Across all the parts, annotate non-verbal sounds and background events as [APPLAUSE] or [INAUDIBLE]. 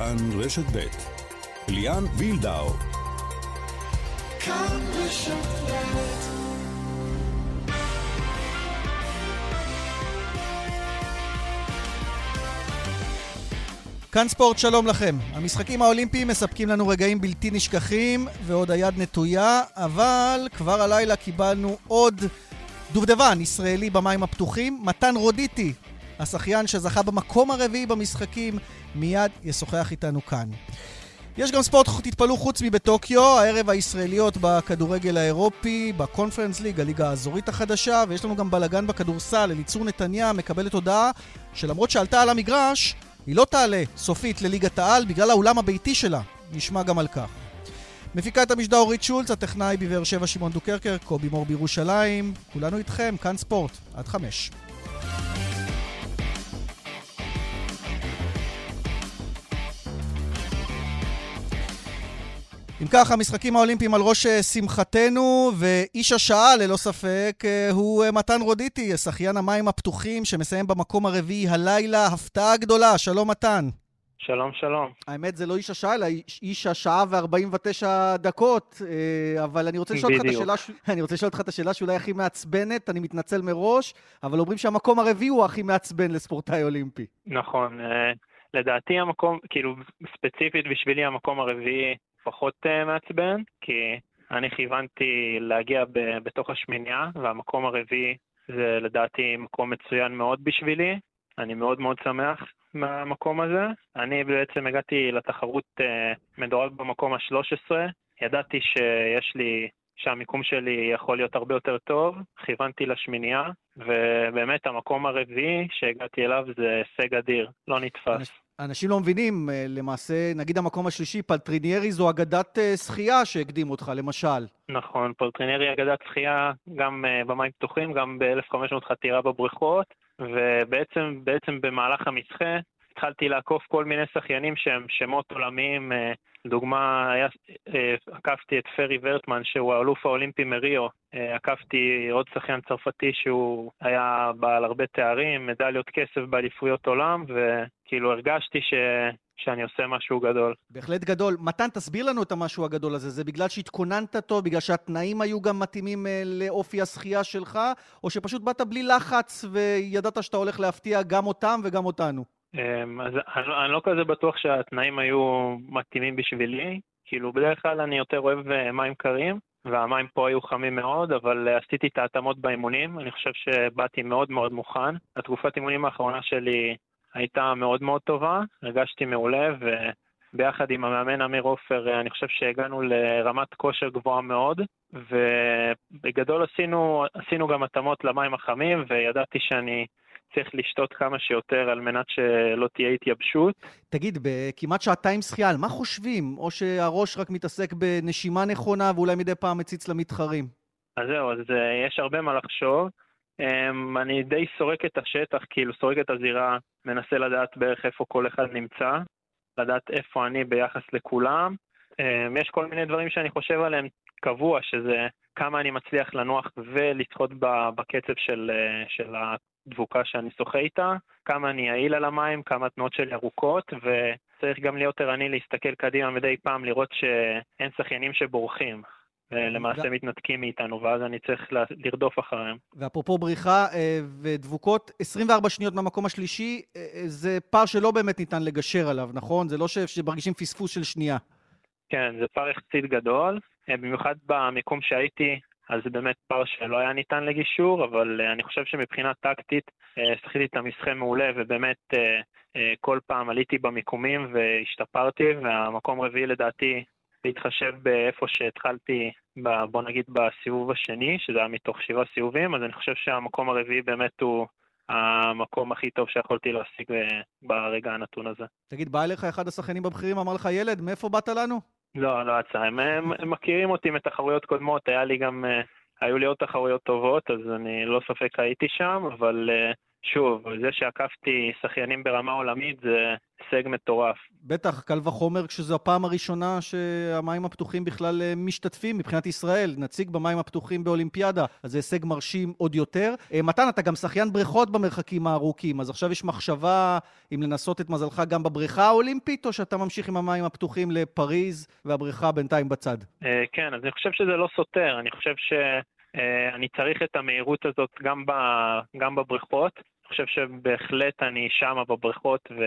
כאן רשת ב' ליאן וילדאו כאן רשת ב' כאן ספורט, שלום לכם. המשחקים האולימפיים מספקים לנו רגעים בלתי נשכחים, ועוד היד נטויה, אבל כבר הלילה קיבלנו עוד דובדבן ישראלי במים הפתוחים, מתן רודיטי, השחיין שזכה במקום הרביעי במשחקים, מיד ישוחח איתנו כאן. יש גם ספורט, תתפלאו, חוץ מבטוקיו, הערב הישראליות בכדורגל האירופי, בקונפרנס ליג, הליגה האזורית החדשה, ויש לנו גם בלאגן בכדורסל. אליצור נתניה מקבלת הודעה שלמרות שעלתה על המגרש, היא לא תעלה סופית לליגת העל בגלל האולם הביתי שלה. נשמע גם על כך. מפיקה את המשדר אורית שולץ, הטכנאי בבאר שבע שמעון דוקרקר, קובי מור בירושלים. כולנו איתכם, כאן ספורט, עד חמש. אם כך, המשחקים האולימפיים על ראש אה, שמחתנו, ואיש השעה, ללא ספק, אה, הוא אה, מתן רודיטי, שחיין המים הפתוחים, שמסיים במקום הרביעי הלילה. הפתעה גדולה, שלום מתן. שלום, שלום. האמת, זה לא איש השעה, אלא איש השעה ו-49 דקות, אבל אני רוצה לשאול אותך את השאלה, [LAUGHS] אני רוצה לשאול אותך את השאלה שאולי הכי מעצבנת, אני מתנצל מראש, אבל אומרים שהמקום הרביעי הוא הכי מעצבן לספורטאי אולימפי. נכון. לדעתי המקום, כאילו, ספציפית בשבילי המקום הרביעי פחות uh, מעצבן, כי אני כיוונתי להגיע ב- בתוך השמינייה, והמקום הרביעי זה לדעתי מקום מצוין מאוד בשבילי. אני מאוד מאוד שמח מהמקום הזה. אני בעצם הגעתי לתחרות uh, מדורג במקום ה-13. ידעתי שיש לי, שהמיקום שלי יכול להיות הרבה יותר טוב, כיוונתי לשמינייה, ובאמת המקום הרביעי שהגעתי אליו זה הישג אדיר, לא נתפס. אנשים לא מבינים, אה, למעשה, נגיד המקום השלישי, פלטריניירי זו אגדת אה, שחייה שהקדים אותך, למשל. נכון, פלטריניירי אגדת שחייה גם אה, במים פתוחים, גם ב-1500 חתירה בבריכות, ובעצם במהלך המסחה התחלתי לעקוף כל מיני שחיינים שהם שמות עולמיים. לדוגמה, עקפתי את פרי ורטמן, שהוא האלוף האולימפי מריו. עקפתי עוד שחיין צרפתי שהוא היה בעל הרבה תארים, מדליות כסף באליפויות עולם, ו... כאילו הרגשתי ש... שאני עושה משהו גדול. בהחלט גדול. מתן, תסביר לנו את המשהו הגדול הזה. זה בגלל שהתכוננת טוב, בגלל שהתנאים היו גם מתאימים אה, לאופי השחייה שלך, או שפשוט באת בלי לחץ וידעת שאתה הולך להפתיע גם אותם וגם אותנו? אמ, אז אני, אני לא כזה בטוח שהתנאים היו מתאימים בשבילי. כאילו, בדרך כלל אני יותר אוהב אה, מים קרים, והמים פה היו חמים מאוד, אבל אה, עשיתי את ההתאמות באימונים. אני חושב שבאתי מאוד מאוד מוכן. התקופת אימונים האחרונה שלי הייתה מאוד מאוד טובה, הרגשתי מעולה, וביחד עם המאמן אמיר עופר, אני חושב שהגענו לרמת כושר גבוהה מאוד, ובגדול עשינו, עשינו גם התאמות למים החמים, וידעתי שאני צריך לשתות כמה שיותר על מנת שלא תהיה התייבשות. תגיד, בכמעט שעתיים שחייה, על מה חושבים? או שהראש רק מתעסק בנשימה נכונה ואולי מדי פעם מציץ למתחרים? אז זהו, אז אה, יש הרבה מה לחשוב. אמ, אני די סורק את השטח, כאילו סורק את הזירה, מנסה לדעת בערך איפה כל אחד נמצא, לדעת איפה אני ביחס לכולם. אמ, יש כל מיני דברים שאני חושב עליהם קבוע, שזה כמה אני מצליח לנוח ולצחות בקצב של, של הדבוקה שאני שוחה איתה, כמה אני יעיל על המים, כמה התנועות שלי ארוכות, וצריך גם להיות ערני להסתכל קדימה מדי פעם, לראות שאין שחיינים שבורחים. למעשה ו... מתנתקים מאיתנו, ואז אני צריך לרדוף אחריהם. ואפרופו בריחה אה, ודבוקות, 24 שניות מהמקום השלישי, אה, אה, זה פער שלא באמת ניתן לגשר עליו, נכון? זה לא שמרגישים פספוס של שנייה. כן, זה פער יחסית גדול, במיוחד במיקום שהייתי, אז זה באמת פער שלא היה ניתן לגישור, אבל אני חושב שמבחינה טקטית, שחיתי את המסחה מעולה, ובאמת כל פעם עליתי במיקומים והשתפרתי, והמקום רביעי לדעתי להתחשב באיפה שהתחלתי, בוא נגיד בסיבוב השני, שזה היה מתוך שבעה סיבובים, אז אני חושב שהמקום הרביעי באמת הוא המקום הכי טוב שיכולתי להשיג אה, ברגע הנתון הזה. תגיד, בא אליך אחד השחקנים בבכירים, אמר לך, ילד, מאיפה באת לנו? לא, לא יצא. הם, הם, מכירים אותי מתחרויות קודמות, היה לי גם, uh, היו לי עוד תחרויות טובות, אז אני לא ספק הייתי שם, אבל uh, שוב, זה שעקפתי שחיינים ברמה עולמית זה הישג מטורף. בטח, קל וחומר כשזו הפעם הראשונה שהמים הפתוחים בכלל אה, משתתפים מבחינת ישראל, נציג במים הפתוחים באולימפיאדה, אז זה הישג מרשים עוד יותר. אה, מתן, אתה גם שחיין בריכות במרחקים הארוכים, אז עכשיו יש מחשבה אם לנסות את מזלך גם בבריכה האולימפית, או שאתה ממשיך עם המים הפתוחים לפריז והבריכה בינתיים בצד? אה, כן, אז אני חושב שזה לא סותר, אני חושב ש... אני צריך את המהירות הזאת גם, ב, גם בבריכות. אני חושב שבהחלט אני שמה בבריכות ו,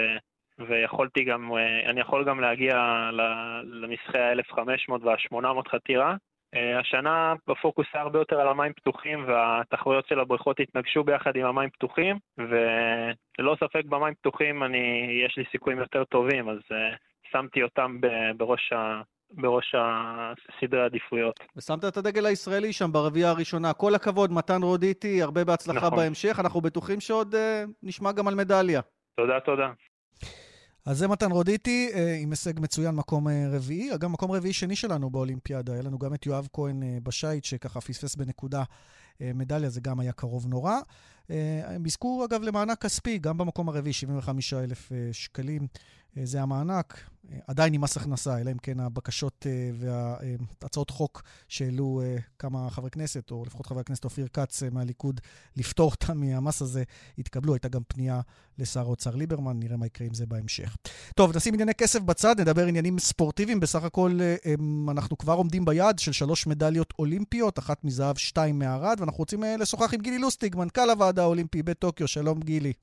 ויכולתי גם, אה, אני יכול גם להגיע למשחי ה-1500 וה-800 חתירה. אה, השנה בפוקוס היה הרבה יותר על המים פתוחים והתחרויות של הבריכות התנגשו ביחד עם המים פתוחים וללא ספק במים פתוחים אני, יש לי סיכויים יותר טובים אז uh, שמתי אותם בראש, ה, בראש הסדרי העדיפויות. ושמת את הדגל הישראלי שם ברביעייה הראשונה. כל הכבוד, מתן רודיטי, הרבה בהצלחה נכון. בהמשך. אנחנו בטוחים שעוד uh, נשמע גם על מדליה. תודה, תודה. אז זה מתן רודיטי, אה, עם הישג מצוין, מקום אה, רביעי. אגב, מקום רביעי שני שלנו באולימפיאדה. היה לנו גם את יואב כהן אה, בשייט, שככה פספס בנקודה מדליה, זה גם היה קרוב נורא. הם יזכו, אגב, למענק כספי, גם במקום הרביעי, 75,000 שקלים. זה המענק, עדיין עם מס הכנסה, אלא אם כן הבקשות והצעות חוק שהעלו כמה חברי כנסת, או לפחות חבר הכנסת אופיר כץ מהליכוד, לפטור אותם מהמס הזה, התקבלו. הייתה גם פנייה לשר האוצר ליברמן, נראה מה יקרה עם זה בהמשך. טוב, נשים ענייני כסף בצד, נדבר עניינים ספורטיביים. בסך הכל אנחנו כבר עומדים ביעד של שלוש מדליות אולימפיות, אחת מזהב, שתיים מערד, ואנחנו רוצים לשוחח עם גילי לוסטיג, מנכ"ל הוועד האולימפי בטוקיו. שלום, גילי.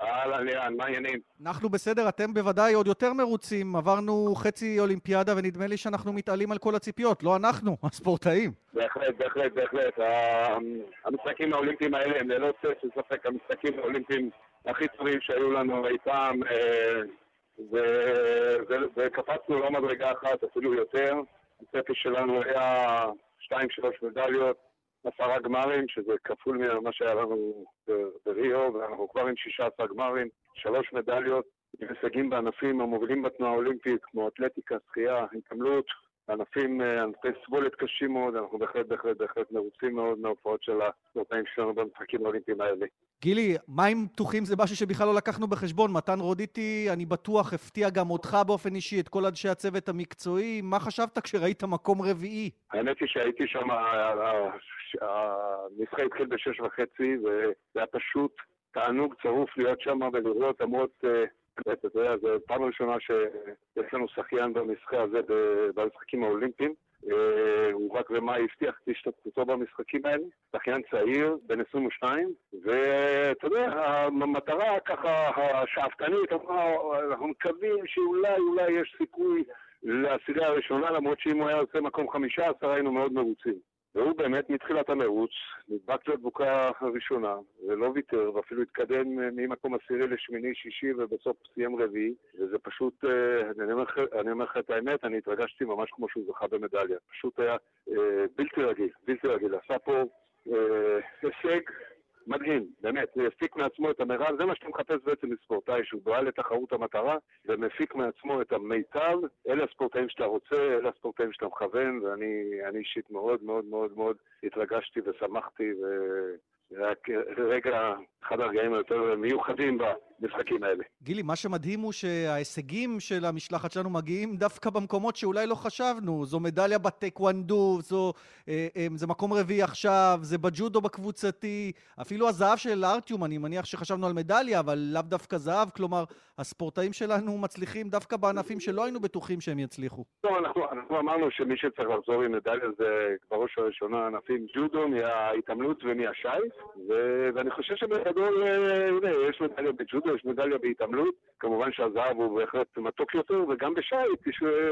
אהלן, לירן, מה העניינים? אנחנו בסדר, אתם בוודאי עוד יותר מרוצים. עברנו חצי אולימפיאדה ונדמה לי שאנחנו מתעלים על כל הציפיות, לא אנחנו, [LAUGHS] הספורטאים. בהחלט, בהחלט, בהחלט. המשחקים האולימפיים האלה הם ללא צל של ספק המשחקים האולימפיים הכי טובים שהיו לנו אי פעם, אה, וקפצנו לא מדרגה אחת, אפילו יותר. הצפי שלנו היה שתיים, שלוש מדליות. עשרה גמרים, שזה כפול ממה שהיה לנו בריו, ואנחנו כבר עם 16 גמרים, שלוש מדליות, עם הישגים בענפים המובילים בתנועה האולימפית, כמו אתלטיקה, שחייה, התעמלות, ענפים, אה, ענפי סבולת קשים מאוד, אנחנו בהחלט בהחלט בהחלט מרוצים מאוד מההופעות של הספורטאים שלנו במשחקים האולימפיים האלה. גילי, מים פתוחים זה משהו שבכלל לא לקחנו בחשבון. מתן רודיטי, אני בטוח, הפתיע גם אותך באופן אישי, את כל אנשי הצוות המקצועי. מה חשבת כשראית מקום רביעי? האמת היא שהייתי שם, המשחק התחיל בשש וחצי, וזה היה פשוט תענוג צרוף להיות שם ולראות למרות... אה, אתה יודע, זו פעם ראשונה שיש לנו שחיין במשחק הזה במשחקים האולימפיים. אה, הוא רק במאי הבטיח את השתתפותו במשחקים האלה, שחיין צעיר, בן 22, ואתה יודע, המטרה ככה השאפתנית, אנחנו מקווים שאולי, אולי יש סיכוי לעשירייה הראשונה, למרות שאם הוא היה עושה מקום 15 היינו מאוד מרוצים. והוא באמת מתחילת המרוץ נדבק לדבוקה הראשונה ולא ויתר ואפילו התקדם ממקום עשירי לשמיני שישי ובסוף סיים רביעי וזה פשוט, אה, אני אומר לך את האמת, אני התרגשתי ממש כמו שהוא זכה במדליה. פשוט היה אה, בלתי רגיל, בלתי רגיל. עשה פה אה, הישג מדהים, באמת, הוא יפיק מעצמו את המרב, זה מה שאתה מחפש בעצם מספורטאי, שהוא בועל לתחרות המטרה ומפיק מעצמו את המיטב, אלה הספורטאים שאתה רוצה, אלה הספורטאים שאתה מכוון, ואני אישית מאוד מאוד מאוד מאוד התרגשתי ושמחתי, ו... רק רגע, אחד הרגעים היותר מיוחדים במשחקים האלה. גילי, מה שמדהים הוא שההישגים של המשלחת שלנו מגיעים דווקא במקומות שאולי לא חשבנו. זו מדליה בטייקוונדו, זו, אה, אה, זה מקום רביעי עכשיו, זה בג'ודו בקבוצתי, אפילו הזהב של ארטיום, אני מניח שחשבנו על מדליה, אבל לאו דווקא זהב, כלומר, הספורטאים שלנו מצליחים דווקא בענפים שלא היינו בטוחים שהם יצליחו. לא, אנחנו, אנחנו אמרנו שמי שצריך לחזור עם מדליה זה בראש ובראשונה ענפים ג'ודו, מההתעמלות ומהשייט. ואני חושב שבגדול, אה, הנה, יש מדליה בג'ודו, יש מדליה בהתעמלות. כמובן שהזהב הוא בהחלט מתוק יותר, וגם בשייט,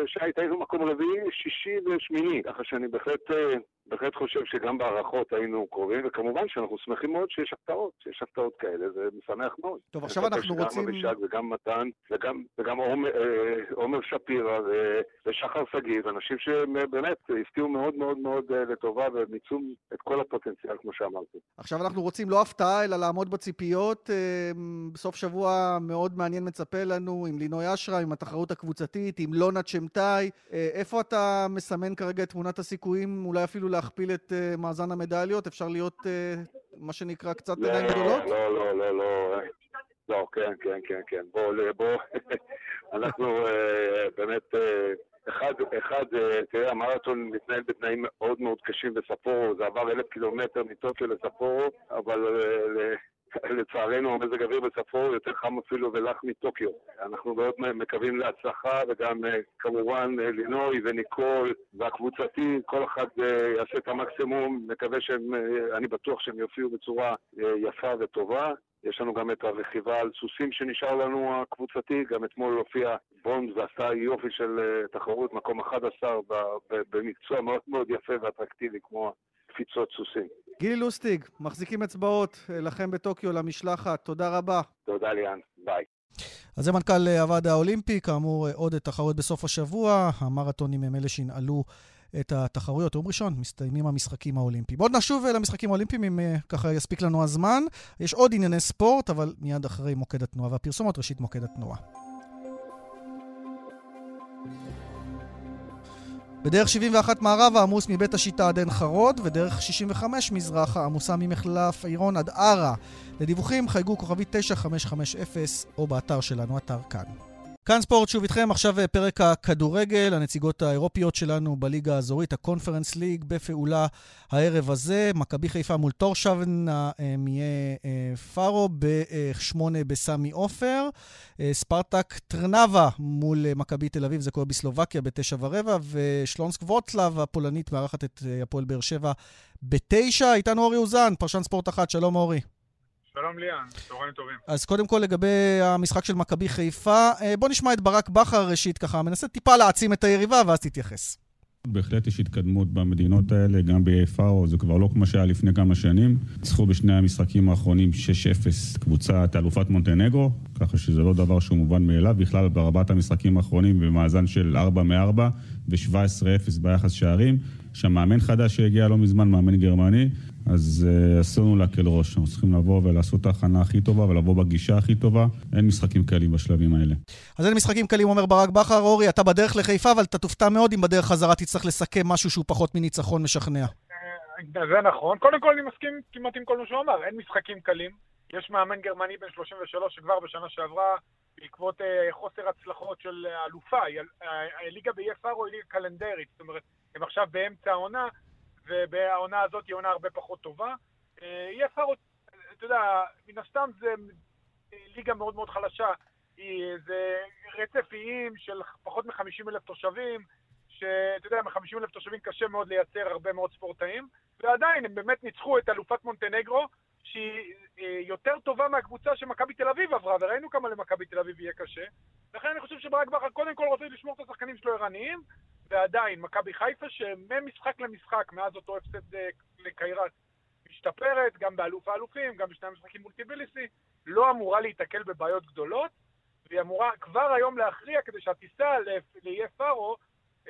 שייט היינו מקום רביעי, שישי ושמיני. ככה שאני בהחלט, אה, בהחלט חושב שגם בהערכות היינו קרובים, וכמובן שאנחנו שמחים מאוד שיש הפתעות, שיש הפתעות כאלה, זה משמח מאוד. טוב, עכשיו אנחנו רוצים... גם אבישג וגם מתן, וגם, וגם עומר, אה, עומר שפירא ושחר שגיב, אנשים שבאמת הפתיעו מאוד מאוד מאוד לטובה ומיצו את כל הפוטנציאל, כמו שאמרתי. עכשיו אנחנו רוצים לא הפתעה, אלא לעמוד בציפיות. בסוף שבוע מאוד מעניין מצפה לנו עם לינוי אשרה, עם התחרות הקבוצתית, עם לונה צ'מטאי. אה, איפה אתה מסמן כרגע את תמונת הסיכויים, אולי אפילו להכפיל את אה, מאזן המדליות? אפשר להיות, אה, מה שנקרא קצת עיניים גדולות? לא, לא, לא, לא. לא, כן, כן, כן, כן. בואו, בואו, [LAUGHS] אנחנו באמת... אחד, אחד, תראה, המרתון מתנהל בתנאים מאוד מאוד קשים בספורו, זה עבר אלף קילומטר מטוקיו לספורו, אבל לצערנו המזג האוויר בספורו יותר חם אפילו ולח מטוקיו. אנחנו מאוד מקווים להצלחה, וגם כמובן לינוי וניקול והקבוצתי, כל אחד יעשה את המקסימום, מקווה שהם, אני בטוח שהם יופיעו בצורה יפה וטובה. יש לנו גם את הרכיבה על סוסים שנשאר לנו הקבוצתי, גם אתמול הופיע בונד ועשה יופי של תחרות, מקום 11 במקצוע מאוד מאוד יפה ואטרקטיבי כמו קפיצות סוסים. גילי לוסטיג, מחזיקים אצבעות לכם בטוקיו למשלחת, תודה רבה. תודה ליאן, ביי. אז זה מנכ"ל הוועד האולימפי, כאמור עוד תחרות בסוף השבוע, המרתונים הם אלה שינעלו את התחרויות. יום ראשון מסתיימים המשחקים האולימפיים. עוד נשוב למשחקים האולימפיים, אם ככה יספיק לנו הזמן. יש עוד ענייני ספורט, אבל מיד אחרי מוקד התנועה והפרסומות, ראשית מוקד התנועה. בדרך 71 מערבה עמוס מבית השיטה עד עין חרוד, ודרך 65 מזרחה עמוסה ממחלף עירון עד ערה. לדיווחים חייגו כוכבית 9550 או באתר שלנו, אתר כאן. כאן ספורט שוב איתכם, עכשיו פרק הכדורגל, הנציגות האירופיות שלנו בליגה האזורית, הקונפרנס ליג, בפעולה הערב הזה. מכבי חיפה מול טורשבן מפארו ב-8 בסמי עופר. ספרטק טרנבה מול מכבי תל אביב, זה קורה בסלובקיה ב-9 ורבע, ושלונסק ווטסלב הפולנית מארחת את הפועל באר שבע ב-9. איתנו אורי אוזן, פרשן ספורט אחת, שלום אורי. שלום ליאן, צהריים טובים. אז קודם כל לגבי המשחק של מכבי חיפה, בוא נשמע את ברק בכר ראשית ככה, מנסה טיפה להעצים את היריבה ואז תתייחס. בהחלט יש התקדמות במדינות האלה, גם ב-AFAO, זה כבר לא כמו שהיה לפני כמה שנים. ניצחו בשני המשחקים האחרונים 6-0 קבוצת אלופת מונטנגרו, ככה שזה לא דבר שהוא מובן מאליו. בכלל, בארבעת המשחקים האחרונים במאזן של 4 מ-4 ו-17-0 ביחס שערים. יש שם מאמן חדש שהגיע לא מזמן, מאמן גרמני, אז uh, אסור לנו להקל ראש. אנחנו צריכים לבוא ולעשות את ההכנה הכי טובה ולבוא בגישה הכי טובה. אין משחקים קלים בשלבים האלה. אז אין משחקים קלים, אומר ברק בכר. אורי, אתה בדרך לחיפה, אבל אתה תופתע מאוד אם בדרך חזרה תצטרך לסכם משהו שהוא פחות מניצחון משכנע. זה נכון. קודם כל אני מסכים כמעט עם כל מה שהוא אמר. אין משחקים קלים. יש מאמן גרמני בן 33 שכבר בשנה שעברה, בעקבות uh, חוסר הצלחות של האלופה, הליגה ב-EFR היא ליגה קלנדרית. זאת אומרת, הם עכשיו באמצע העונה, ובעונה הזאת היא עונה הרבה פחות טובה. יהיה פארות, אתה יודע, מן הסתם זה ליגה מאוד מאוד חלשה. זה רצף איים של פחות מ-50 אלף תושבים, שאתה יודע, מ-50 אלף תושבים קשה מאוד לייצר הרבה מאוד ספורטאים, ועדיין הם באמת ניצחו את אלופת מונטנגרו, שהיא יותר טובה מהקבוצה שמכבי תל אביב עברה, וראינו כמה למכבי תל אביב יהיה קשה. לכן אני חושב שברק בכר קודם כל רוצה לשמור את השחקנים שלו ערניים, ועדיין, מכבי חיפה שממשחק למשחק, מאז אותו הפסד לקיירת, משתפרת, גם באלוף האלופים, גם בשני המשחקים מול טיביליסי, לא אמורה להיתקל בבעיות גדולות, והיא אמורה כבר היום להכריע כדי שהטיסה לאיי פארו,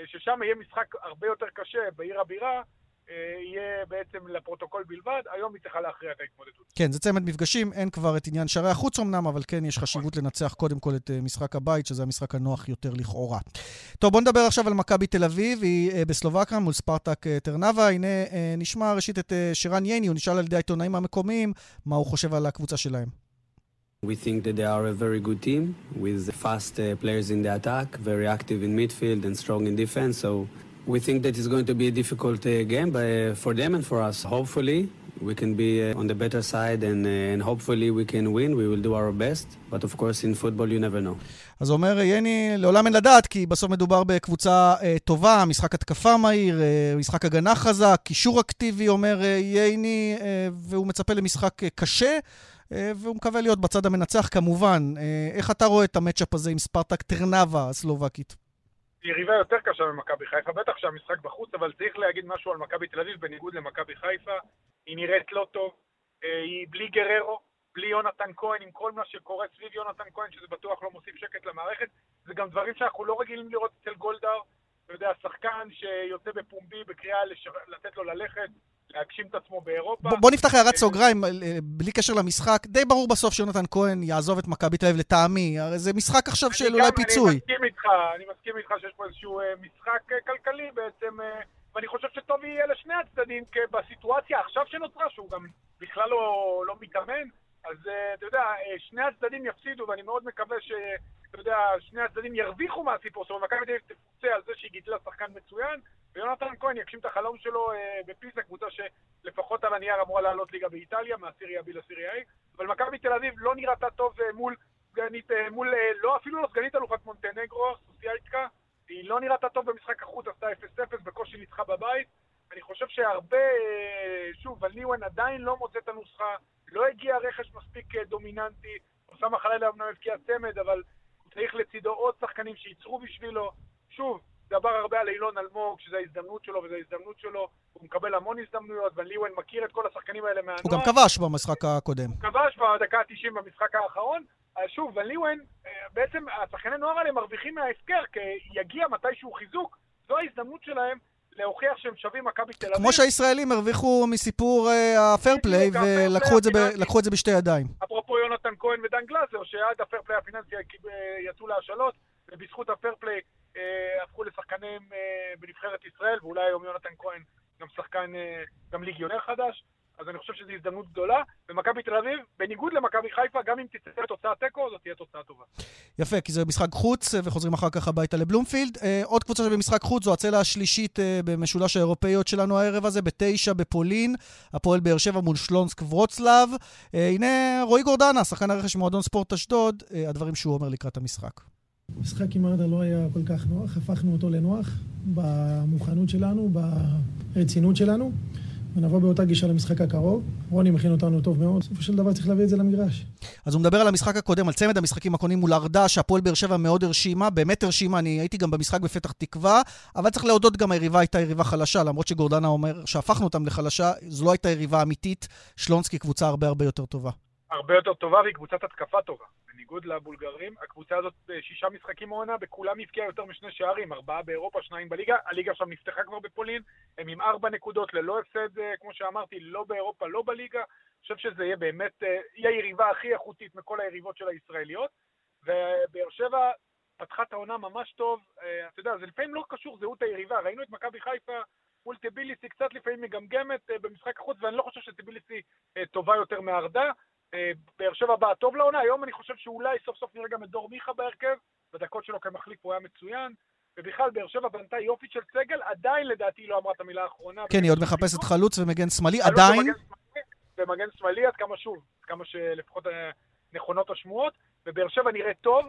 ששם יהיה משחק הרבה יותר קשה בעיר הבירה, יהיה בעצם לפרוטוקול בלבד, היום היא צריכה להכריע את ההתמודדות. כן, זה צמד מפגשים, אין כבר את עניין שערי החוץ אמנם, אבל כן יש חשיבות לנצח קודם כל את משחק הבית, שזה המשחק הנוח יותר לכאורה. טוב, בואו נדבר עכשיו על מכבי תל אביב, היא בסלובקיה מול ספרטק טרנבה. הנה, נשמע ראשית את שרן ייני, הוא נשאל על ידי העיתונאים המקומיים, מה הוא חושב על הקבוצה שלהם. We think that they are a very good team with fast uh, players in the attack, very active in midfield and strong in defense. So we think that it's going to be a difficult uh, game but, uh, for them and for us. Hopefully, we can be uh, on the better side and, and hopefully we can win. We will do our best. But of course, in football you never know. אז אומר יני, לעולם אין לדעת, כי בסוף מדובר בקבוצה אה, טובה, משחק התקפה מהיר, אה, משחק הגנה חזק, קישור אקטיבי, אומר אה, ייני, אה, והוא מצפה למשחק אה, קשה, אה, והוא מקווה להיות בצד המנצח כמובן. אה, איך אתה רואה את המצ'אפ הזה עם ספרטק טרנבה הסלובקית? יריבה יותר קשה ממכבי חיפה, בטח שהמשחק בחוץ, אבל צריך להגיד משהו על מכבי תל אביב בניגוד למכבי חיפה. היא נראית לא טוב, היא בלי גררו, בלי יונתן כהן, עם כל מה שקורה סביב יונתן כהן, שזה בטוח לא מוסיף שקט למערכת. זה גם דברים שאנחנו לא רגילים לראות אצל גולדהר. אתה יודע, שחקן שיוצא בפומבי בקריאה לש... לתת לו ללכת, להגשים את עצמו באירופה. בוא, נפתח הערת סוגריים, בלי קשר למשחק. די ברור בסוף שיונתן כהן יעזוב את מכבי תל אביב לטעמי. הרי זה משחק עכשיו של אולי פיצוי. אני מסכים איתך, אני מסכים איתך שיש פה איזשהו משחק כלכלי בעצם, ואני חושב שטוב יהיה לשני הצדדים, כי בסיטואציה עכשיו שנוצרה, שהוא גם בכלל לא, לא מתאמן, אז אתה יודע, שני הצדדים יפסידו, ואני מאוד מקווה ש... אתה יודע, שני הצדדים ירוויחו מהסיפור. שלו, ומכבי תל אביב תפוצה על זה שהיא גידלה שחקן מצוין, ויונתן כהן יגשים את החלום שלו אה, בפיזה, קבוצה שלפחות על הנייר אמורה לעלות ליגה באיטליה, מהסיריה B לסיריה A, אבל מכבי תל אביב לא נראתה טוב אה, מול סגנית, אה, מול, אה, לא אפילו לא סגנית אלופת מונטנגרו, סוסיאליקה, היא לא נראתה טוב במשחק החוץ, עשתה 0-0, בקושי ניצחה בבית. אני חושב שהרבה, אה, שוב, וליוון עדיין לא מוצא את הנוסחה, לא הגיע רכש מספיק אה, דומיננטי, אוסאמה חלילה אמנם הבקיע צמד, אבל צריך לצידו עוד שחקנים שייצרו בשבילו. שוב, דבר הרבה על אילון אלמוג, שזו ההזדמנות שלו וזו ההזדמנות שלו. הוא מקבל המון הזדמנויות, וליוון מכיר את כל השחקנים האלה מהנוער. הוא גם כבש במשחק הקודם. הוא כבש בדקה ה-90 במשחק האחרון. שוב, וליוון, אה, בעצם השחקני נוער האלה מרוויחים מההפקר, כי יגיע מתישהו חיזוק, זו ההזדמנות שלהם להוכיח שהם שווים מכבי תל אביב. כמו שהישראלים הרוויחו מסיפור הפייר uh, פליי ולקחו את זה בשתי ידיים. אפרופו יונתן כהן ודן גלאזר, שעד הפייר פליי הפיננסי יצאו להשאלות, ובזכות הפייר פליי אה, הפכו לשחקנים אה, בנבחרת ישראל, ואולי היום יונתן כהן גם שחקן, אה, גם ליגיונר חדש. אז אני חושב שזו הזדמנות גדולה, ומכבי תל אביב, בניגוד למכבי חיפה, גם אם תצא לתוצאה תיקו, זאת תהיה תוצאה טובה. יפה, כי זה משחק חוץ, וחוזרים אחר כך הביתה לבלומפילד. עוד קבוצה שבמשחק חוץ זו הצלע השלישית במשולש האירופאיות שלנו הערב הזה, בתשע בפולין, הפועל באר שבע מול שלונסק ורוצלב. הנה רועי גורדנה, שחקן הרכש ממועדון ספורט אשדוד, הדברים שהוא אומר לקראת המשחק. המשחק עם ארדה לא היה כל כך נוח, הפכנו אותו לנוח במוכנות שלנו, ברצינות שלנו, ונבוא באותה גישה למשחק הקרוב. רוני מכין אותנו טוב מאוד, בסופו של דבר צריך להביא את זה למגרש. אז הוא מדבר על המשחק הקודם, על צמד המשחקים הקודמים מול ארדה, שהפועל באר שבע מאוד הרשימה, באמת הרשימה, אני הייתי גם במשחק בפתח תקווה, אבל צריך להודות גם היריבה הייתה יריבה חלשה, למרות שגורדנה אומר שהפכנו אותם לחלשה, זו לא הייתה יריבה אמיתית, שלונסקי קבוצה הרבה הרבה יותר טובה. הרבה יותר טובה והיא קבוצת התקפה טובה. בניגוד לבולגרים, הקבוצה הזאת שישה משחקים מעונה, בכולם הבקיעה יותר משני שערים, ארבעה באירופה, שניים בליגה. הליגה עכשיו נפתחה כבר בפולין, הם עם ארבע נקודות ללא הפסד, אה, כמו שאמרתי, לא באירופה, לא בליגה. אני חושב שזה יהיה באמת, אה, היא היריבה הכי איכותית מכל היריבות של הישראליות. ובאר שבע פתחה את העונה ממש טוב. אה, אתה יודע, זה לפעמים לא קשור זהות היריבה. ראינו את מכבי חיפה מול טביליסי קצת לפעמים מגמגמת במשחק החוץ, ואני לא חושב שטביליסי טובה יותר מארדה. אה, באר שבע באה טוב לעונה, היום אני חושב שאולי סוף סוף נראה גם את דור מיכה בהרכב, בדקות שלו כמחליף הוא היה מצוין, ובכלל באר שבע בנתה יופי של סגל, עדיין לדעתי לא אמרה את המילה האחרונה. כן, היא עוד מחפשת חלוץ ומגן שמאלי, עדיין. ומגן שמאלי, עד כמה שוב, עד כמה שלפחות אה, נכונות השמועות, ובאר שבע נראית טוב.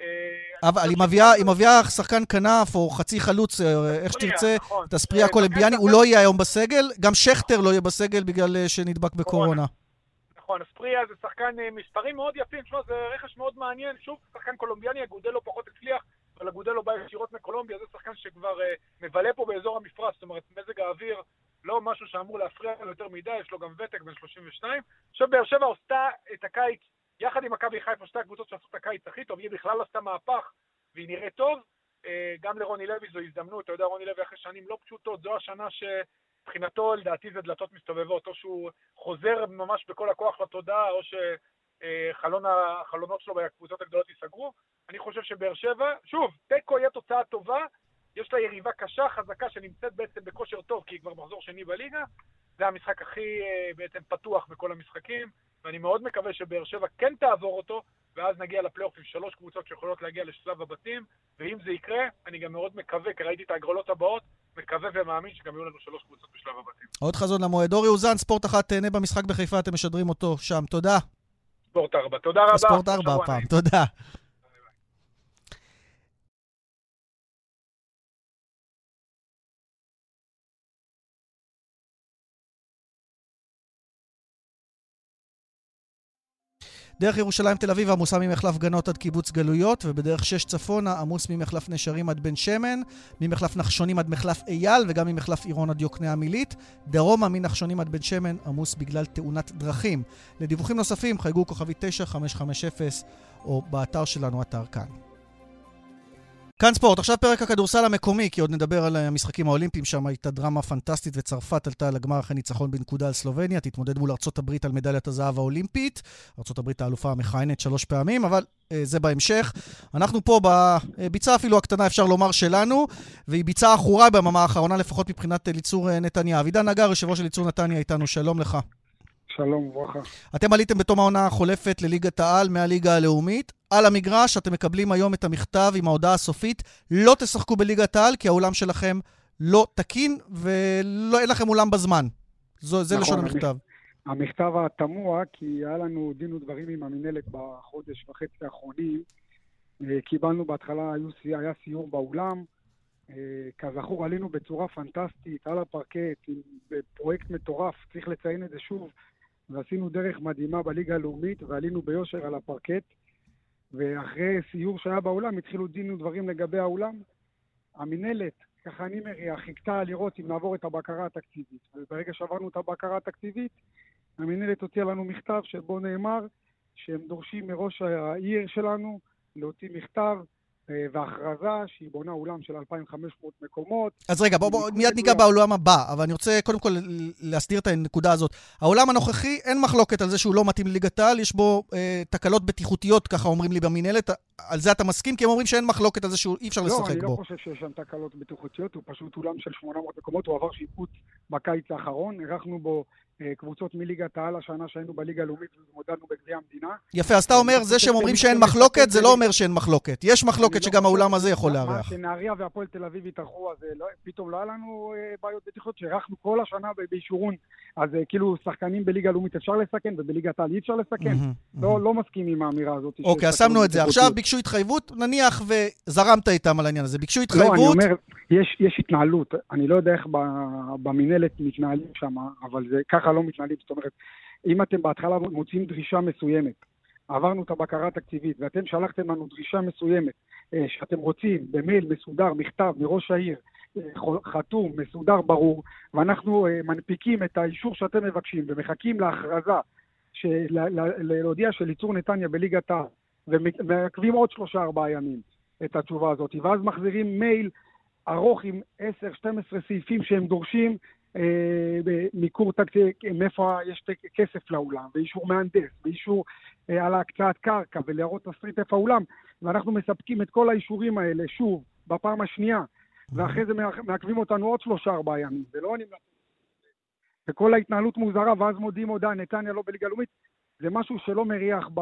אה, אבל היא מביאה שחקן כנף או חצי חלוץ, איך שתרצה, נכון. את הספרייה קולמביאני, הוא לא יהיה היום בסגל, גם שכטר לא יהיה בסגל בגלל שנדבק בקורונה. נכון, אספריה זה שחקן אה, מספרים מאוד יפים, תשמע, זה רכש מאוד מעניין, שוב, שחקן קולומביאני, אגודלו פחות הצליח, אבל אגודלו בא ישירות מקולומביה, זה שחקן שכבר uh, מבלה פה באזור המפרץ, זאת אומרת, מזג האוויר לא משהו שאמור להפריע לו יותר מדי, יש לו גם ותק בין 32. עכשיו, באר שבע עשתה את הקיץ, יחד עם מכבי חיפה, שתי הקבוצות שעשו את הקיץ הכי טוב, היא בכלל עשתה מהפך, והיא נראית טוב. Uh, גם לרוני לוי זו הזדמנות, אתה יודע, רוני לוי אחרי שנים לא פשוטות, זו השנה ש... מבחינתו, לדעתי זה דלתות מסתובבות, או שהוא חוזר ממש בכל הכוח לתודעה, או שהחלונות שלו בקבוצות הגדולות ייסגרו. אני חושב שבאר שבע, שוב, תיקו יהיה תוצאה טובה, יש לה יריבה קשה, חזקה, שנמצאת בעצם בכושר טוב, כי היא כבר מחזור שני בליגה. זה המשחק הכי אה, בעצם פתוח בכל המשחקים, ואני מאוד מקווה שבאר שבע כן תעבור אותו, ואז נגיע לפלייאוף עם שלוש קבוצות שיכולות להגיע לשלב הבתים, ואם זה יקרה, אני גם מאוד מקווה, כי ראיתי את ההגרלות הבאות, מקווה ומאמין שגם יהיו לנו שלוש קבוצות בשלב הבתים. עוד חזון למועד. אורי אוזן, ספורט אחת תהנה במשחק בחיפה, אתם משדרים אותו שם. תודה. ספורט ארבע. תודה רבה. ספורט ארבע הפעם. תודה. דרך ירושלים תל אביב עמוסה ממחלף גנות עד קיבוץ גלויות, ובדרך שש צפונה עמוס ממחלף נשרים עד בן שמן, ממחלף נחשונים עד מחלף אייל, וגם ממחלף עירון עד יוקנעם עילית. דרומה מנחשונים עד בן שמן עמוס בגלל תאונת דרכים. לדיווחים נוספים חייגו כוכבי 9550 או באתר שלנו, אתר כאן. כאן ספורט, עכשיו פרק הכדורסל המקומי, כי עוד נדבר על המשחקים האולימפיים, שם הייתה דרמה פנטסטית וצרפת עלתה לגמר אחרי ניצחון בנקודה על סלובניה, תתמודד מול ארצות הברית על מדליית הזהב האולימפית, ארצות הברית האלופה המכהנת שלוש פעמים, אבל אה, זה בהמשך. אנחנו פה בביצה אפילו הקטנה, אפשר לומר, שלנו, והיא ביצה עכורה בממה האחרונה, לפחות מבחינת אליצור אה, נתניה. אבידן נגר, יושב ראש אליצור נתניה, איתנו, שלום לך. שלום וברכה. אתם עליתם בתום העונה החולפת לליגת העל מהליגה הלאומית. על המגרש אתם מקבלים היום את המכתב עם ההודעה הסופית, לא תשחקו בליגת העל כי האולם שלכם לא תקין ואין לכם אולם בזמן. זו, זה נכון, לשון המכתב. המכתב התמוה, כי היה לנו דין ודברים עם המינהלת בחודש וחצי האחרונים. אה, קיבלנו בהתחלה, היה סיור באולם. אה, כזכור, עלינו בצורה פנטסטית על הפרקט, עם פרויקט מטורף, צריך לציין את זה שוב, ועשינו דרך מדהימה בליגה הלאומית, ועלינו ביושר על הפרקט. ואחרי סיור שהיה באולם, התחילו דין ודברים לגבי האולם. המינהלת, ככה אני מריח, חיכתה לראות אם נעבור את הבקרה התקציבית. וברגע שעברנו את הבקרה התקציבית, המינהלת הוציאה לנו מכתב שבו נאמר שהם דורשים מראש העיר שלנו להוציא מכתב והכרזה שהיא בונה אולם של 2,500 מקומות. אז רגע, בואו בוא, מיד ניגע באולם הבא, אבל אני רוצה קודם כל להסדיר את הנקודה הזאת. העולם הנוכחי, אין מחלוקת על זה שהוא לא מתאים לליגת העל, יש בו אה, תקלות בטיחותיות, ככה אומרים לי במינהלת. על זה אתה מסכים? כי הם אומרים שאין מחלוקת על זה שאי אפשר לא, לשחק בו. לא, אני לא חושב שיש שם תקלות בטיחותיות, הוא פשוט אולם של 800 מקומות, הוא עבר שיפוץ בקיץ האחרון, אירחנו בו אה, קבוצות מליגת העל השנה שהיינו בליגה הלאומית ומודדנו בגביע המדינה. יפה, אז אתה אומר, זה שהם אומרים שאין מחלוקת, זה לא אומר שאין מחלוקת. יש מחלוקת לא שגם האולם הזה יכול לארח. מה שנהריה והפועל תל אביב התארחו, אז אה, לא, פתאום לא היה לנו אה, בעיות בטיחות, שאירחנו כל השנה באישורון. אז כאילו, שחקנים בליגה הלאומית אפשר לסכן, ובליגת העל אי אפשר לסכן. לא, לא מסכים עם האמירה הזאת. אוקיי, אז שמנו את זה. עכשיו ביקשו התחייבות, נניח וזרמת איתם על העניין הזה. ביקשו התחייבות... לא, אני אומר, יש התנהלות. אני לא יודע איך במינהלת מתנהלים שם, אבל ככה לא מתנהלים. זאת אומרת, אם אתם בהתחלה מוצאים דרישה מסוימת, עברנו את הבקרה התקציבית, ואתם שלחתם לנו דרישה מסוימת, אה, שאתם רוצים במייל מסודר, מכתב מראש העיר, אה, חתום, מסודר, ברור, ואנחנו אה, מנפיקים את האישור שאתם מבקשים ומחכים להכרזה להודיע של ייצור נתניה בליגת העל, ומעכבים עוד שלושה ארבעה ימים את התשובה הזאת, ואז מחזירים מייל ארוך עם 10-12 סעיפים שהם דורשים אה, מיקור תקציב, מאיפה יש כסף לאולם, ואישור מהנדס, ואישור אה, על הקצאת קרקע, ולהראות תסריט איפה האולם, ואנחנו מספקים את כל האישורים האלה, שוב, בפעם השנייה, ואחרי זה מעכבים אותנו עוד שלושה-ארבעה ימים, זה לא אני... וכל ההתנהלות מוזרה, ואז מודיעים הודעה, נתניה לא בליגה לאומית, זה משהו שלא מריח, ב,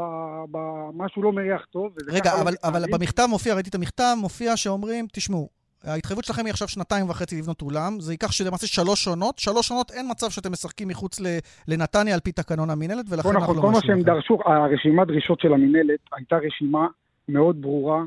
ב, משהו לא מריח טוב. רגע, אבל, לא אבל במכתב מופיע, ראיתי את המכתב, מופיע שאומרים, תשמעו, ההתחייבות שלכם היא עכשיו שנתיים וחצי לבנות אולם, זה ייקח שלמעשה שלוש עונות. שלוש עונות אין מצב שאתם משחקים מחוץ לנתניה על פי תקנון המינהלת, ולכן אנחנו לא כל מה שהם דרשו, הרשימת דרישות של המינהלת הייתה רשימה מאוד ברורה,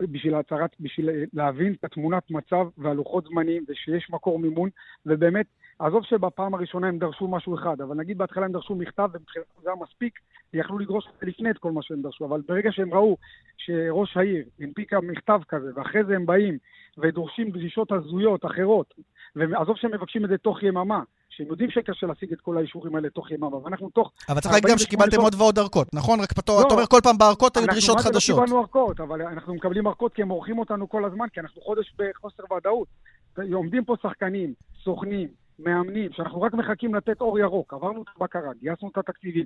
בשביל הצהרת, בשביל להבין את התמונת מצב והלוחות זמנים, ושיש מקור מימון, ובאמת, עזוב שבפעם הראשונה הם דרשו משהו אחד, אבל נגיד בהתחלה הם דרשו מכתב, ומבחינתם זה היה מספיק, יכלו לדרוש לפני את כל מה שהם דרשו, אבל ברגע שהם ראו שראש העיר הנפיקה מכתב כזה, ואחרי זה הם באים ודורשים דרישות הזויות אחרות, ועזוב שהם מבקשים את זה תוך יממה, שהם יודעים שקשה להשיג את כל האישורים האלה תוך יממה, ואנחנו תוך... אבל צריך להגיד גם שקיבלתם עוד ועוד ארכות, נכון? רק אתה לא, אומר כל פעם בארכות היו דרישות חדשות. אנחנו קיבלנו ארכות, אבל אנחנו מקבלים ארכות כי הם עורכים אותנו כל הזמן, כי אנחנו חודש בחוסר ודאות. עומדים פה שחקנים, סוכנים, מאמנים, שאנחנו רק מחכים לתת אור ירוק. עברנו את הבקרה, גייסנו את התקציבים,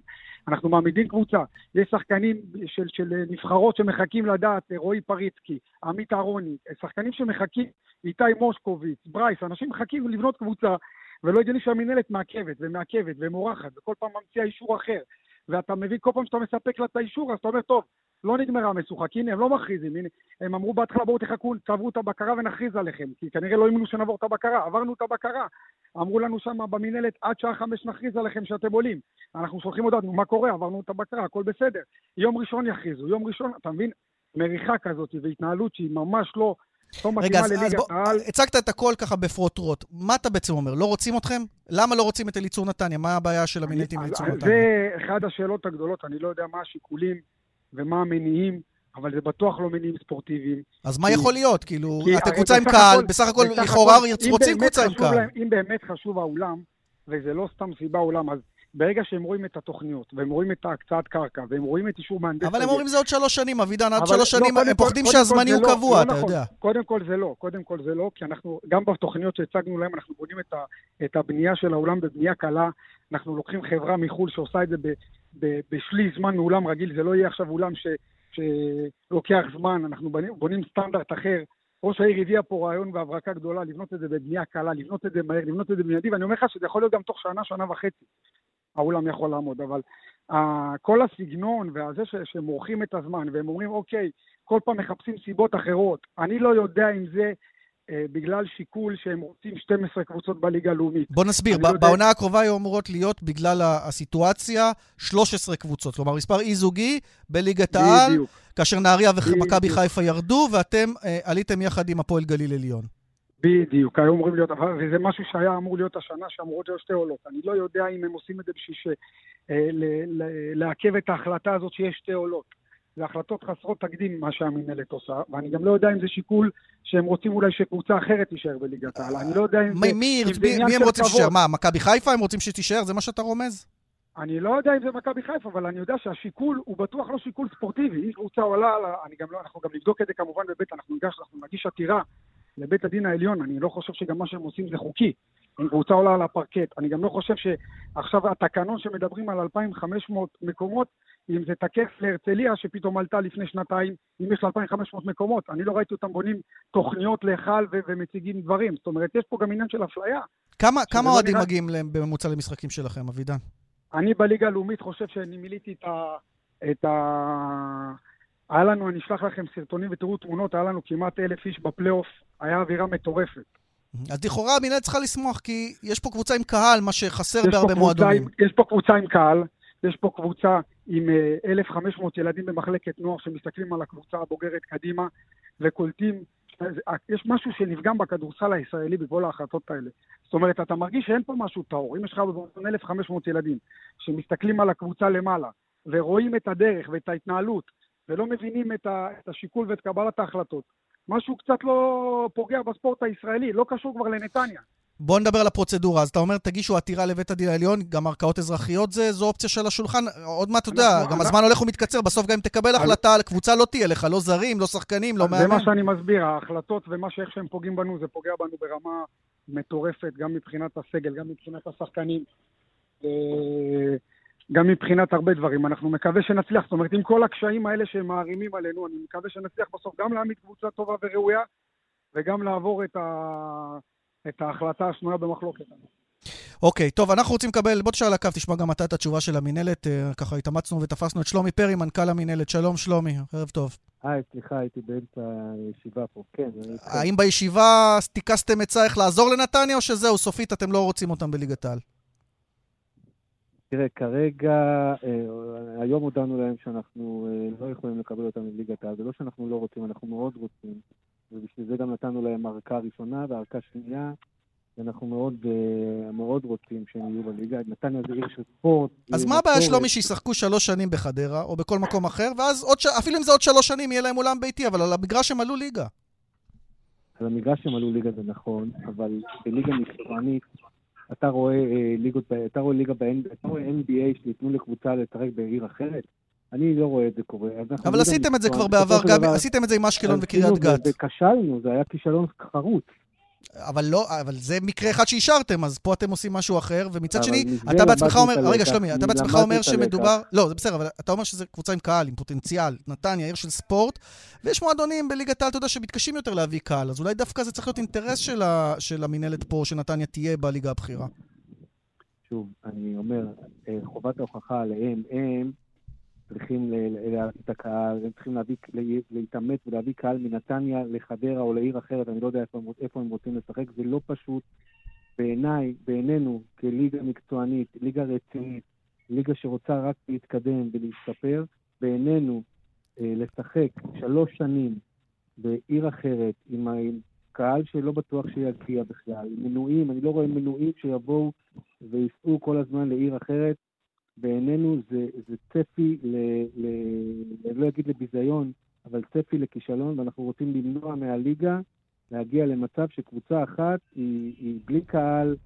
אנחנו מעמידים קבוצה. יש שחקנים של, של נבחרות שמחכים לדעת, רועי פריצקי, עמית אהרוני, שחקנים שמחכים, איתי מושקוביץ, ברייס, אנשים מחכים לבנות קבוצה, ולא הגיוני שהמינהלת מעכבת ומעכבת ומורחת, וכל פעם ממציאה אישור אחר. ואתה מבין, כל פעם שאתה מספק לה את האישור, אז אתה אומר, טוב, לא נגמרה המשוכה, כי הנה, הם לא מכריזים, הנה, הם אמרו בהתחלה, בואו תחכו, תעברו את הבקרה ונכריז עליכם, כי כנראה לא האמינו שנעבור את הבקרה, עברנו את הבקרה. אמרו לנו שם במינהלת, עד שעה חמש נכריז עליכם שאתם עולים. אנחנו שולחים הודעות, מה קורה, עברנו את הבקרה, הכל בסדר. יום ראשון יכריזו, יום ראשון, אתה מבין? מריחה כזאת והתנהלות שהיא ממש לא... לא רגע, אז, אז בוא, הצגת את הכל ככה בפרוטרוט. מה אתה בעצם אומר? לא רוצים אתכם? למה לא רוצים את אליצור נתניה? מה הבעיה של המינהלת עם אליצור נתניה? זה אחת השאלות הגדולות, אני לא יודע מה השיקולים ומה המניעים, אבל זה בטוח לא מניעים ספורטיביים. אז מה יכול להיות? כאילו, אתם קבוצה עם קהל, בסך הכל לכאורה רוצים קבוצה עם קהל. אם באמת חשוב האולם, וזה לא סתם סיבה אולם, אז ברגע שהם רואים את התוכניות, והם רואים את ההקצאת קרקע, והם רואים את אישור מהנדס... אבל הם אומרים זה עוד שלוש שנים, אבידן, עד שלוש לא, שנים, הם פוחדים שהזמני הוא לא, קבוע, לא אתה נכון. יודע. קודם כל זה לא, קודם כל זה לא, כי אנחנו, גם בתוכניות שהצגנו להם, אנחנו בונים את, הבנייה של האולם בבנייה קלה, אנחנו לוקחים חברה מחו"ל שעושה את זה בשליש זמן מאולם רגיל, זה לא יהיה עכשיו אולם שלוקח זמן, אנחנו בונים סטנדרט אחר. ראש העיר הביאה פה רעיון והברקה גדולה לבנות את זה בבנייה קלה, לבנות את זה מהר, לבנות את זה במיידי, ואני אומר לך שזה יכול להיות גם תוך שנה, שנה וחצי. האולם יכול לעמוד, אבל uh, כל הסגנון והזה שהם עורכים את הזמן, והם אומרים, אוקיי, כל פעם מחפשים סיבות אחרות. אני לא יודע אם זה אה, בגלל שיקול שהם רוצים 12 קבוצות בליגה הלאומית. בוא נסביר, לא בעונה יודע... הקרובה היו אמורות להיות בגלל הסיטואציה 13 קבוצות, כלומר מספר אי-זוגי בליגת העל, כאשר נהריה ומכבי חיפה ירדו, ואתם אה, עליתם יחד עם הפועל גליל עליון. בדיוק, היו אמורים להיות, וזה משהו שהיה אמור להיות השנה, שאמורות להיות שתי עולות. אני לא יודע אם הם עושים את זה בשביל אה, לעכב את ההחלטה הזאת שיש שתי עולות. זה החלטות חסרות תקדים מה שהמינהלת עושה, ואני גם לא יודע אם זה שיקול שהם רוצים אולי שקבוצה אחרת תישאר בליגת העל. אני לא יודע אם זה... מי, מי, מי הם רוצים שתישאר? מה, מכבי חיפה הם רוצים שתישאר? זה מה שאתה רומז? אני לא יודע אם זה מכבי חיפה, אבל אני יודע שהשיקול הוא בטוח לא שיקול ספורטיבי. אם קבוצה עולה, אני גם לא, אנחנו גם נבדוק את זה כמובן בבית, אנחנו ניגש, אנחנו נגיש עתירה לבית הדין העליון, אני לא חושב שגם מה שהם עושים זה חוקי. אם קבוצה עולה על הפרקט. אני גם לא חושב שעכשיו התקנון שמדברים על 2,500 מקומות, אם זה תקף להרצליה שפתאום עלתה לפני שנתיים, אם יש לה 2,500 מקומות. אני לא ראיתי אותם בונים תוכניות להיכל ו- ומציגים דברים. זאת אומרת, יש פה גם עניין של אפליה. כמה, כמה לא אוהדים נראה... מגיעים בממוצע למשחקים שלכם, אבידן? אני בליגה הלאומית חושב שאני מילאתי את ה... את ה... היה לנו, אני אשלח לכם סרטונים ותראו תמונות, היה לנו כמעט אלף איש בפלייאוף, היה אווירה מטורפת. אז לכאורה המינהלת צריכה לשמוח, כי יש פה קבוצה עם קהל, מה שחסר בהרבה מועדונים. עם, יש פה קבוצה עם קהל, יש פה קבוצה עם 1,500 אה, ילדים במחלקת נוער שמסתכלים על הקבוצה הבוגרת קדימה וקולטים. יש משהו שנפגם בכדורסל הישראלי בכל ההחלטות האלה. זאת אומרת, אתה מרגיש שאין פה משהו טהור. אם יש לך במועדון 1,500 ילדים שמסתכלים על הקבוצה למעלה ורואים את הדרך ואת ההתנהלות ולא מבינים את, השיקול ואת קבלת ההחלטות, משהו קצת לא פוגע בספורט הישראלי, לא קשור כבר לנתניה. בוא נדבר על הפרוצדורה. אז אתה אומר, תגישו עתירה לבית הדין העליון, גם ערכאות אזרחיות זה, זו אופציה של השולחן. עוד מעט, אתה יודע, גם הזמן הולך ומתקצר, בסוף גם אם תקבל החלטה, קבוצה לא תהיה לך, לא זרים, לא שחקנים, לא מאמן. זה מה שאני מסביר, ההחלטות ומה שאיך שהם פוגעים בנו, זה פוגע בנו ברמה מטורפת, גם מבחינת הסגל, גם מבחינת השחקנים. גם מבחינת הרבה דברים. אנחנו מקווה שנצליח, זאת אומרת, עם כל הקשיים האלה שהם מערימים עלינו, אני מקווה שנצליח בסוף גם להעמיד קבוצה טובה וראויה, וגם לעבור את, ה... את ההחלטה השנויה במחלוקת. אוקיי, okay, טוב, אנחנו רוצים לקבל, בוא תשאל על הקו, תשמע גם אתה את התשובה של המינהלת. אה, ככה התאמצנו ותפסנו את שלומי פרי, מנכ"ל המינהלת. שלום, שלומי, ערב טוב. היי, סליחה, הייתי באמצע הישיבה פה. כן, האם בישיבה טיכסתם עצה איך לעזור לנתניה, או שזהו, סופית אתם לא רוצים אותם בליגת העל? תראה, כרגע, אה, היום הודענו להם שאנחנו אה, לא יכולים לקבל אותם לליגת העל. זה לא שאנחנו לא רוצים, אנחנו מאוד רוצים. ובשביל זה גם נתנו להם ארכה ראשונה וארכה שנייה. ואנחנו מאוד, אה, מאוד רוצים שהם יהיו בליגה. נתניה זה עיר של ספורט. אז מה הבעיה שלומי שישחקו שלוש שנים בחדרה, או בכל מקום אחר, ואז עוד ש... אפילו אם זה עוד שלוש שנים יהיה להם אולם ביתי, אבל על המגרש הם עלו ליגה. על המגרש הם עלו ליגה זה נכון, אבל בליגה מקצוענית אתה רואה אה, ליגות, אתה רואה ליגה ב-NBA, אתה רואה NBA שניתנו לקבוצה לשחק בעיר אחרת? אני לא רואה את זה קורה. אבל עשיתם את זה כבר בעבר, גם עשיתם את זה עם אשקלון וקריית גת. וכשלנו, זה היה כישלון חרוץ. אבל לא, אבל זה מקרה אחד שאישרתם, אז פה אתם עושים משהו אחר, ומצד שני, אתה בעצמך אומר, רגע, שלומי, אתה בעצמך אומר שמדובר, לא, זה בסדר, אבל אתה אומר שזו קבוצה עם קהל, עם פוטנציאל, נתניה, עיר של ספורט, ויש מועדונים בליגת העל, אתה יודע, שמתקשים יותר להביא קהל, אז אולי דווקא זה צריך להיות אינטרס של המינהלת פה, שנתניה תהיה בליגה הבכירה. שוב, אני אומר, אה, חובת ההוכחה עליהם, הם צריכים להביא את הקהל, הם צריכים להתאמץ ולהביא קהל מנתניה לחדרה או לעיר אחרת, אני לא יודע איפה, איפה הם רוצים לשחק, זה לא פשוט. בעיניי, בעינינו, כליגה מקצוענית, ליגה רצינית, ליגה שרוצה רק להתקדם ולהשתפר, בעינינו, אה, לשחק שלוש שנים בעיר אחרת, עם, עם קהל שלא בטוח שיגיע בכלל, עם מנויים, אני לא רואה מנויים שיבואו וייסעו כל הזמן לעיר אחרת, בעינינו זה, זה צפי, ל, ל, אני לא אגיד לביזיון, אבל צפי לכישלון, ואנחנו רוצים למנוע מהליגה להגיע למצב שקבוצה אחת היא, היא בלי קהל,